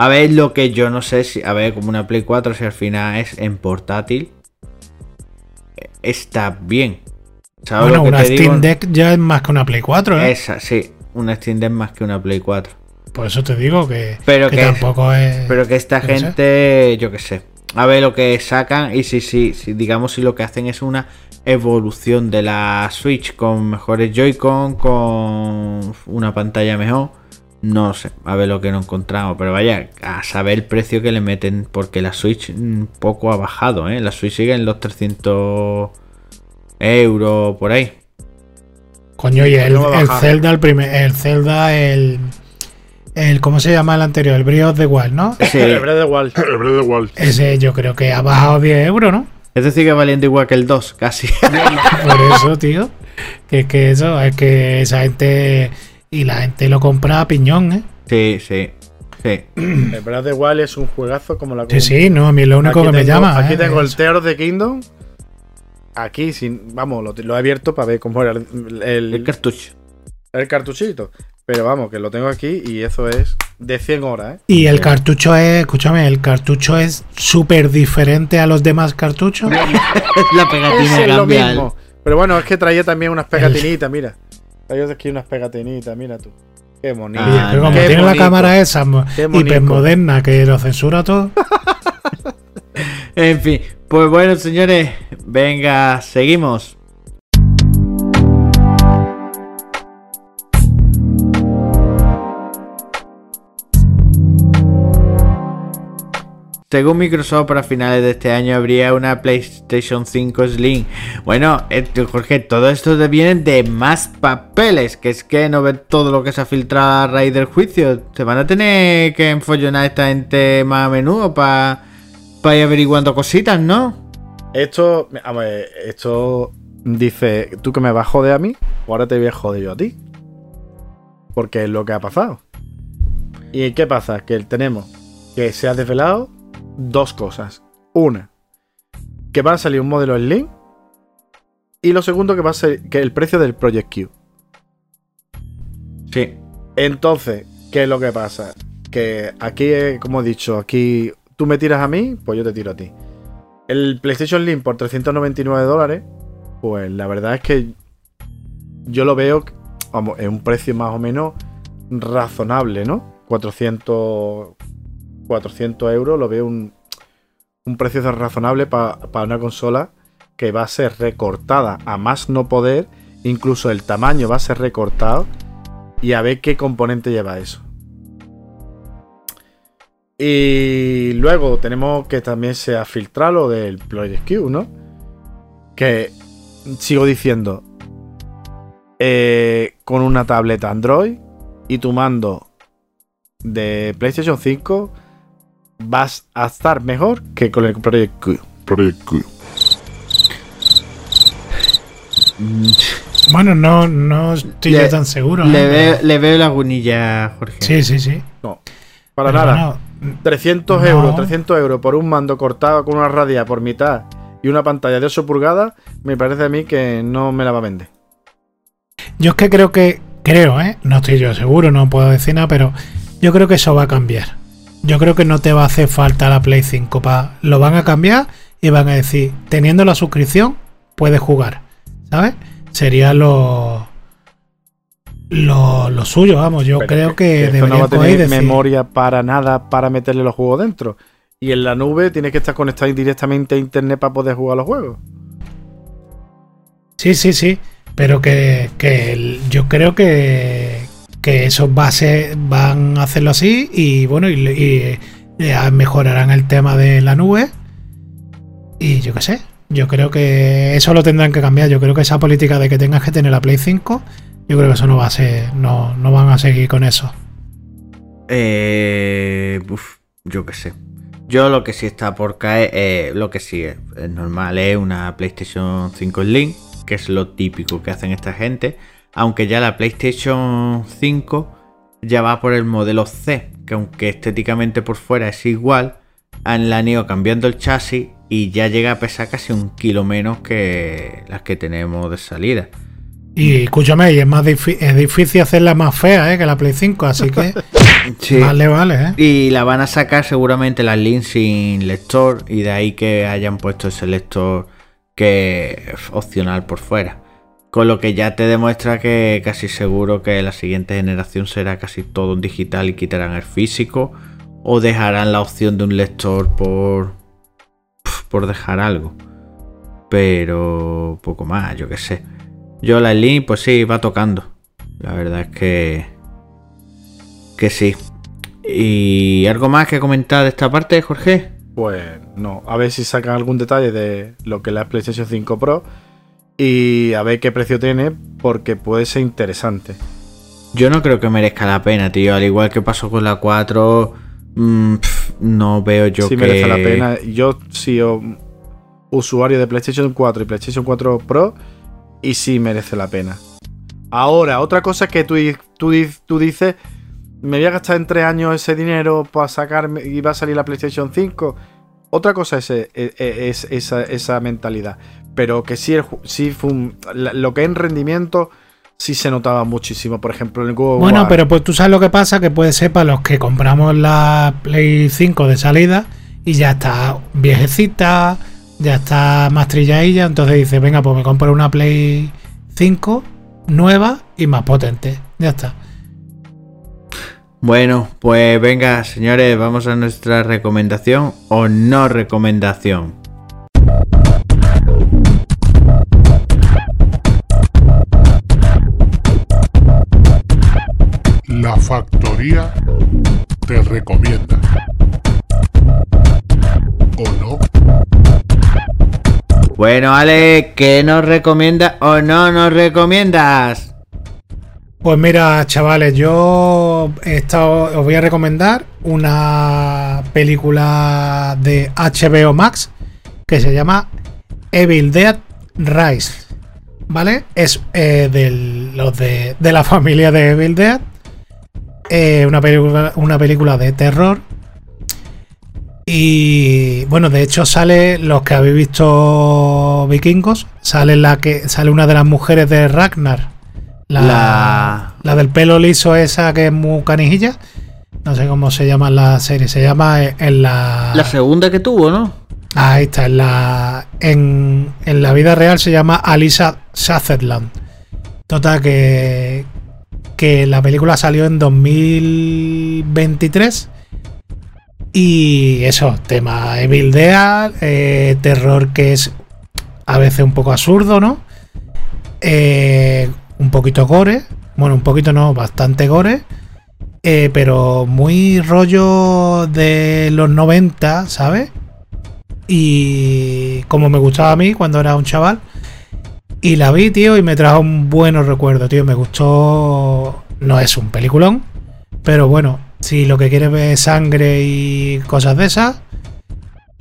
A ver, lo que yo no sé si. A ver, como una Play 4, si al final es en portátil. eh, Está bien. ¿Sabes Bueno, lo que una te digo? Steam Deck ya es más que una Play 4, ¿eh? Esa, sí. Una Steam Deck más que una Play 4. Por eso te digo que, Pero que que- tampoco es. Pero que esta sé. gente, yo qué sé. A ver lo que sacan. Y si, si, si, digamos, si lo que hacen es una evolución de la Switch con mejores Joy-Con, con una pantalla mejor. No sé, a ver lo que no encontramos. Pero vaya, a saber el precio que le meten. Porque la Switch un poco ha bajado, ¿eh? La Switch sigue en los 300 euros por ahí. Coño, y el, No el. Zelda, el primer, el Zelda, el. el ¿Cómo se llama el anterior? El Breath of the Wild, ¿no? Sí. El Breath of the Wild. Ese yo creo que ha bajado 10 euros, ¿no? Es decir, que valiendo igual que el 2, casi. Por eso, tío. Que es que eso, es que esa gente. Y la gente lo compra a piñón, ¿eh? sí, sí. Sí. El Breath of the Wild es un juegazo como la Sí, sí, no, a mí es lo único Aquí que me llama. Aquí ¿eh? tengo el Tears of the Kingdom. Aquí, sin, vamos, lo, lo he abierto para ver cómo era el, el- El cartucho. el cartuchito. Pero vamos, que lo tengo aquí y eso es de 100 horas, ¿eh? Y el cartucho es, escúchame, el cartucho es súper diferente a los demás cartuchos. <laughs> la pegatina Es lo mismo. Pero bueno, es que traía también unas pegatinitas, mira. Traía aquí unas pegatinitas, mira tú. Qué bonito. Ah, pero como qué tiene la cámara esa hipermoderna que lo censura todo. <laughs> En fin, pues bueno, señores, venga, seguimos. Según Microsoft, para finales de este año habría una PlayStation 5 Slim. Bueno, eh, Jorge, todo esto viene de más papeles, que es que no ver todo lo que se ha filtrado a raíz del juicio. Se van a tener que enfollonar esta gente más a menudo para ir averiguando cositas, ¿no? Esto, esto dice, ¿tú que me vas a joder a mí? O ahora te voy a joder yo a ti. Porque es lo que ha pasado. ¿Y qué pasa? Que tenemos que se ha desvelado dos cosas. Una, que va a salir un modelo Slim. Y lo segundo, que va a ser que el precio del Project Q. Sí. Entonces, ¿qué es lo que pasa? Que aquí, como he dicho, aquí tú me tiras a mí, pues yo te tiro a ti. El PlayStation Link por 399 dólares, pues la verdad es que yo lo veo, vamos, en un precio más o menos razonable, ¿no? 400, 400 euros lo veo un, un precio razonable para una consola que va a ser recortada a más no poder, incluso el tamaño va a ser recortado y a ver qué componente lleva eso. Y luego tenemos que también se ha filtrado lo del Q, ¿no? Que sigo diciendo, eh, con una tableta Android y tu mando de PlayStation 5 vas a estar mejor que con el Project Q. Project Q. Bueno, no, no estoy Le- yo tan seguro. Le, ¿eh? veo, le veo lagunilla, Jorge. Sí, sí, sí. No, para Pero nada. bueno, 300 No. euros, 300 euros por un mando cortado con una radia por mitad y una pantalla de 8 pulgadas, me parece a mí que no me la va a vender. Yo es que creo que, creo, ¿eh? No estoy yo seguro, no puedo decir nada, pero yo creo que eso va a cambiar. Yo creo que no te va a hacer falta la Play 5. Pa, lo van a cambiar y van a decir, teniendo la suscripción, puedes jugar. ¿Sabes? Sería lo, lo, lo suyo, vamos. Yo Pero creo que, esto no va a tener decir, memoria para nada para meterle los juegos dentro. Y en la nube tienes que estar conectado directamente a internet para poder jugar los juegos. Sí, sí, sí. Pero que, que yo creo que, que esos bases van a hacerlo así y bueno, y, eh, mejorarán el tema de la nube. Y yo qué sé, yo creo que eso lo tendrán que cambiar. Yo creo que esa política de que tengas que tener la Play 5, yo creo que eso no va a ser, no, no van a seguir con eso. Eh, yo qué sé. Yo lo que sí está por caer, eh, lo que sí es, es normal, es una PlayStation 5 Slim, que es lo típico que hacen esta gente. Aunque ya la PlayStation 5 ya va por el modelo C, que aunque estéticamente por fuera es igual, han, la han ido cambiando el chasis y ya llega a pesar casi un kilo menos que las que tenemos de salida. Y escúchame, y es más es difícil hacerla más fea ¿eh? que la Play 5, así que <laughs> vale, vale, ¿eh? Y la van a sacar seguramente las links sin lector y de ahí que hayan puesto ese lector que es opcional por fuera. Con lo que ya te demuestra que casi seguro que la siguiente generación será casi todo en digital y quitarán el físico o dejarán la opción de un lector por por dejar algo. Pero poco más, yo qué sé. Yo la link pues sí va tocando. La verdad es que que sí. ¿Y algo más que comentar de esta parte, Jorge? Pues no, a ver si sacan algún detalle de lo que es la PlayStation 5 Pro y a ver qué precio tiene porque puede ser interesante. Yo no creo que merezca la pena, tío. Al igual que pasó con la 4, mm, no veo yo si que... merece la pena. Yo soy um, usuario de PlayStation 4 y PlayStation 4 Pro y sí merece la pena. Ahora, otra cosa es que tú, tú, tú dices, me voy a gastar en tres años ese dinero para sacarme y va a salir la PlayStation 5. Otra cosa es, eh, eh, es esa, esa mentalidad. Pero que sí, el sí fue un- la- lo que es en rendimiento sí se notaba muchísimo. Por ejemplo, en el of Bueno, War. pero pues tú sabes lo que pasa, que puede ser para los que compramos la Play 5 de salida y ya está viejecita, ya está más trilladilla, entonces dice, venga, pues me compro una Play 5 nueva y más potente. Ya está. Bueno, pues venga, señores, vamos a nuestra recomendación o no recomendación. La factoría te recomienda. ¿O no? Bueno, Ale, ¿qué nos recomiendas o no nos recomiendas? Pues mira, chavales, yo he estado, os voy a recomendar una película de HBO Max que se llama Evil Dead Rise. ¿Vale? Es eh, del- los de, de la familia de Evil Dead. Eh, una, película, una película de terror. Y bueno, de hecho sale, los que habéis visto vikingos, sale la que sale una de las mujeres de Ragnar. La, La- la del pelo liso esa que es muy canijilla. No sé cómo se llama la serie. Se llama eh, en la. La segunda que tuvo, ¿no? Ahí está, en la, en, en la vida real se llama Alisa Sutherland. Total, que, que la película salió en 2023. Y eso, tema Evil Dead, eh, terror que es a veces un poco absurdo, ¿no? Eh, un poquito gore, bueno, un poquito no, bastante gore. eh, pero muy rollo de los 90, ¿sabes? y como me gustaba a mí cuando era un chaval. Y la vi, tío, y me trajo un buenos recuerdos, tío. Me gustó. No es un peliculón, pero bueno, si lo que quieres ver es sangre y cosas de esas,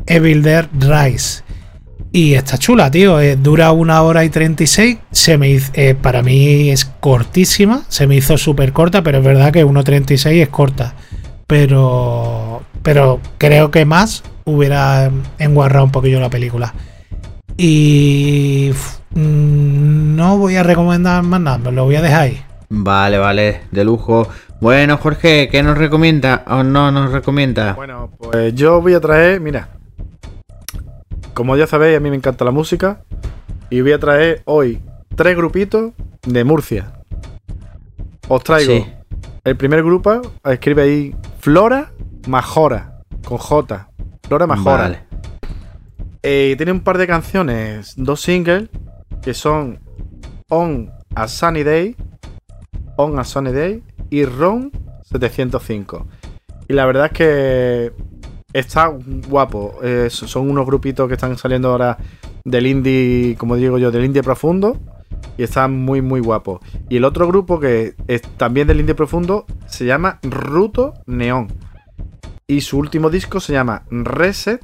Evil Dead Rise. Y está chula, tío. eh, dura una hora y 36. Se me eh, para mí es cortísima. Se me hizo súper corta, pero es verdad que 1.36 es corta. Pero, pero creo que más hubiera enguarrado un poquillo la película. Y no voy a recomendar más nada, me lo voy a dejar ahí. Vale, vale, de lujo. Bueno, Jorge, ¿qué nos recomienda o no nos recomienda? Bueno, pues yo voy a traer, mira, como ya sabéis, a mí me encanta la música y voy a traer hoy tres grupitos de Murcia. Os traigo Sí. el primer grupo, escribe ahí Flora Majora, con J. Flora Majora. Vale. Eh, tiene un par de canciones, dos singles, que son On a Sunny Day, On a Sunny Day y Ron 705. Y la verdad es que está guapo. Eh, so- son unos grupitos que están saliendo ahora del indie, como digo yo, del indie profundo. Y están muy, muy guapos. Y el otro grupo que es también del indie profundo se llama Ruto Neón. Y su último disco se llama Reset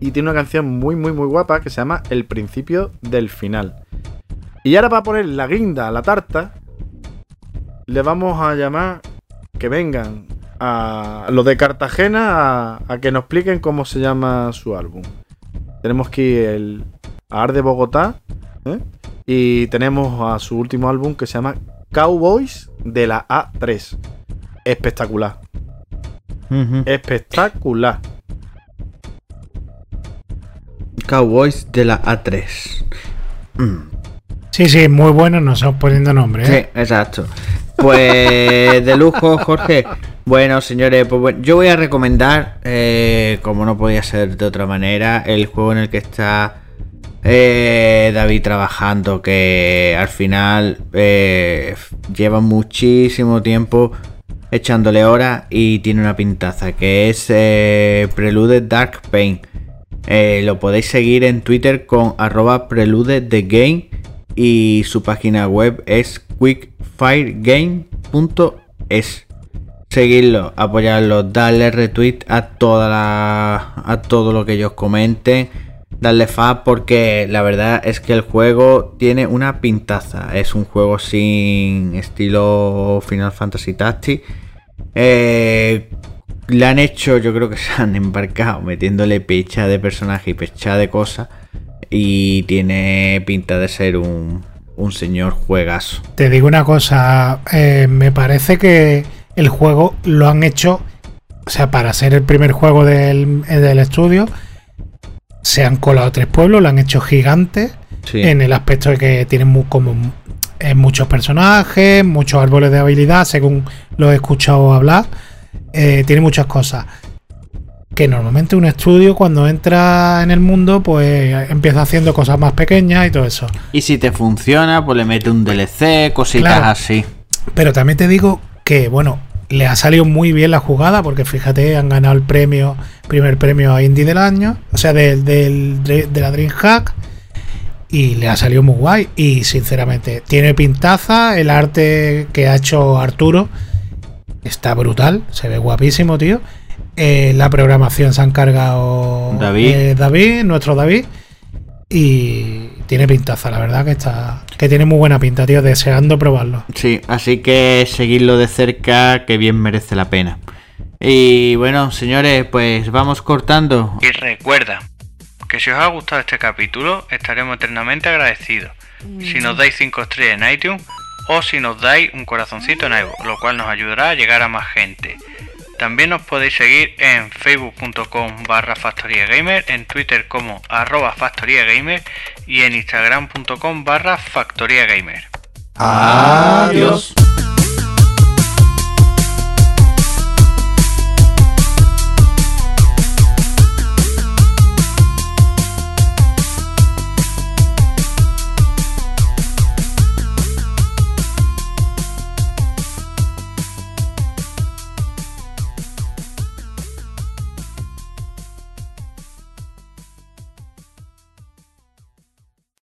y tiene una canción muy, muy, muy guapa que se llama El principio del final. Y ahora para poner la guinda a la tarta, le vamos a llamar que vengan a los de Cartagena a, a que nos expliquen cómo se llama su álbum. Tenemos aquí el a Ar de Bogotá ¿eh? y tenemos a su último álbum que se llama Cowboys de la A3. Espectacular, espectacular. Cowboys de la A3. Mm, Sí, sí, muy bueno, nos estamos poniendo nombre. Sí, ¿eh? exacto. Pues de lujo, Jorge. Bueno, señores, pues bueno, yo voy a recomendar, eh, como no podía ser de otra manera, el juego en el que está eh, David trabajando, que al final eh, lleva muchísimo tiempo echándole horas y tiene una pintaza, que es Prelude Dark Pain. Eh, lo podéis seguir en Twitter con arroba prelude the game y su página web es quickfiregame.es. Seguidlo, apoyarlo, darle retweet a toda la, a todo lo que ellos comenten, darle fa porque la verdad es que el juego tiene una pintaza. Es un juego sin estilo Final Fantasy Tactics. Eh, le han hecho, yo creo que se han embarcado metiéndole pecha de personaje y pecha de cosas. Y tiene pinta de ser un, un señor juegazo. Te digo una cosa, eh, me parece que el juego lo han hecho, o sea, para ser el primer juego del, eh, del estudio, se han colado tres pueblos, lo han hecho gigante Sí. en el aspecto de que tienen como eh, muchos personajes, muchos árboles de habilidad, según lo he escuchado hablar, eh, tiene muchas cosas. Que normalmente un estudio cuando entra en el mundo, pues empieza haciendo cosas más pequeñas y todo eso. Y si te funciona, pues le mete un DLC, cositas Claro. así. Pero también te digo que, bueno, le ha salido muy bien la jugada, porque fíjate, han ganado el premio, primer premio a Indie del año, o sea, del, del- de, de la DreamHack, y le ha salido muy guay. Y sinceramente, tiene pintaza, el arte que ha hecho Arturo está brutal, se ve guapísimo, tío. Eh, la programación se ha encargado David. eh, David, nuestro David. Y tiene pintaza, la verdad que está. Que tiene muy buena pinta, tío. Deseando probarlo. Sí, así que seguirlo de cerca, que bien merece la pena. Y bueno, señores, pues vamos cortando. Y recuerda que si os ha gustado este capítulo, estaremos eternamente agradecidos. Si nos dais 5 estrellas en iTunes o si nos dais un corazoncito en iVoox, lo cual nos ayudará a llegar a más gente. También nos podéis seguir en facebook.com barra factoriagamer, en twitter como arroba factoriagamer y en instagram.com barra factoriagamer. Adiós.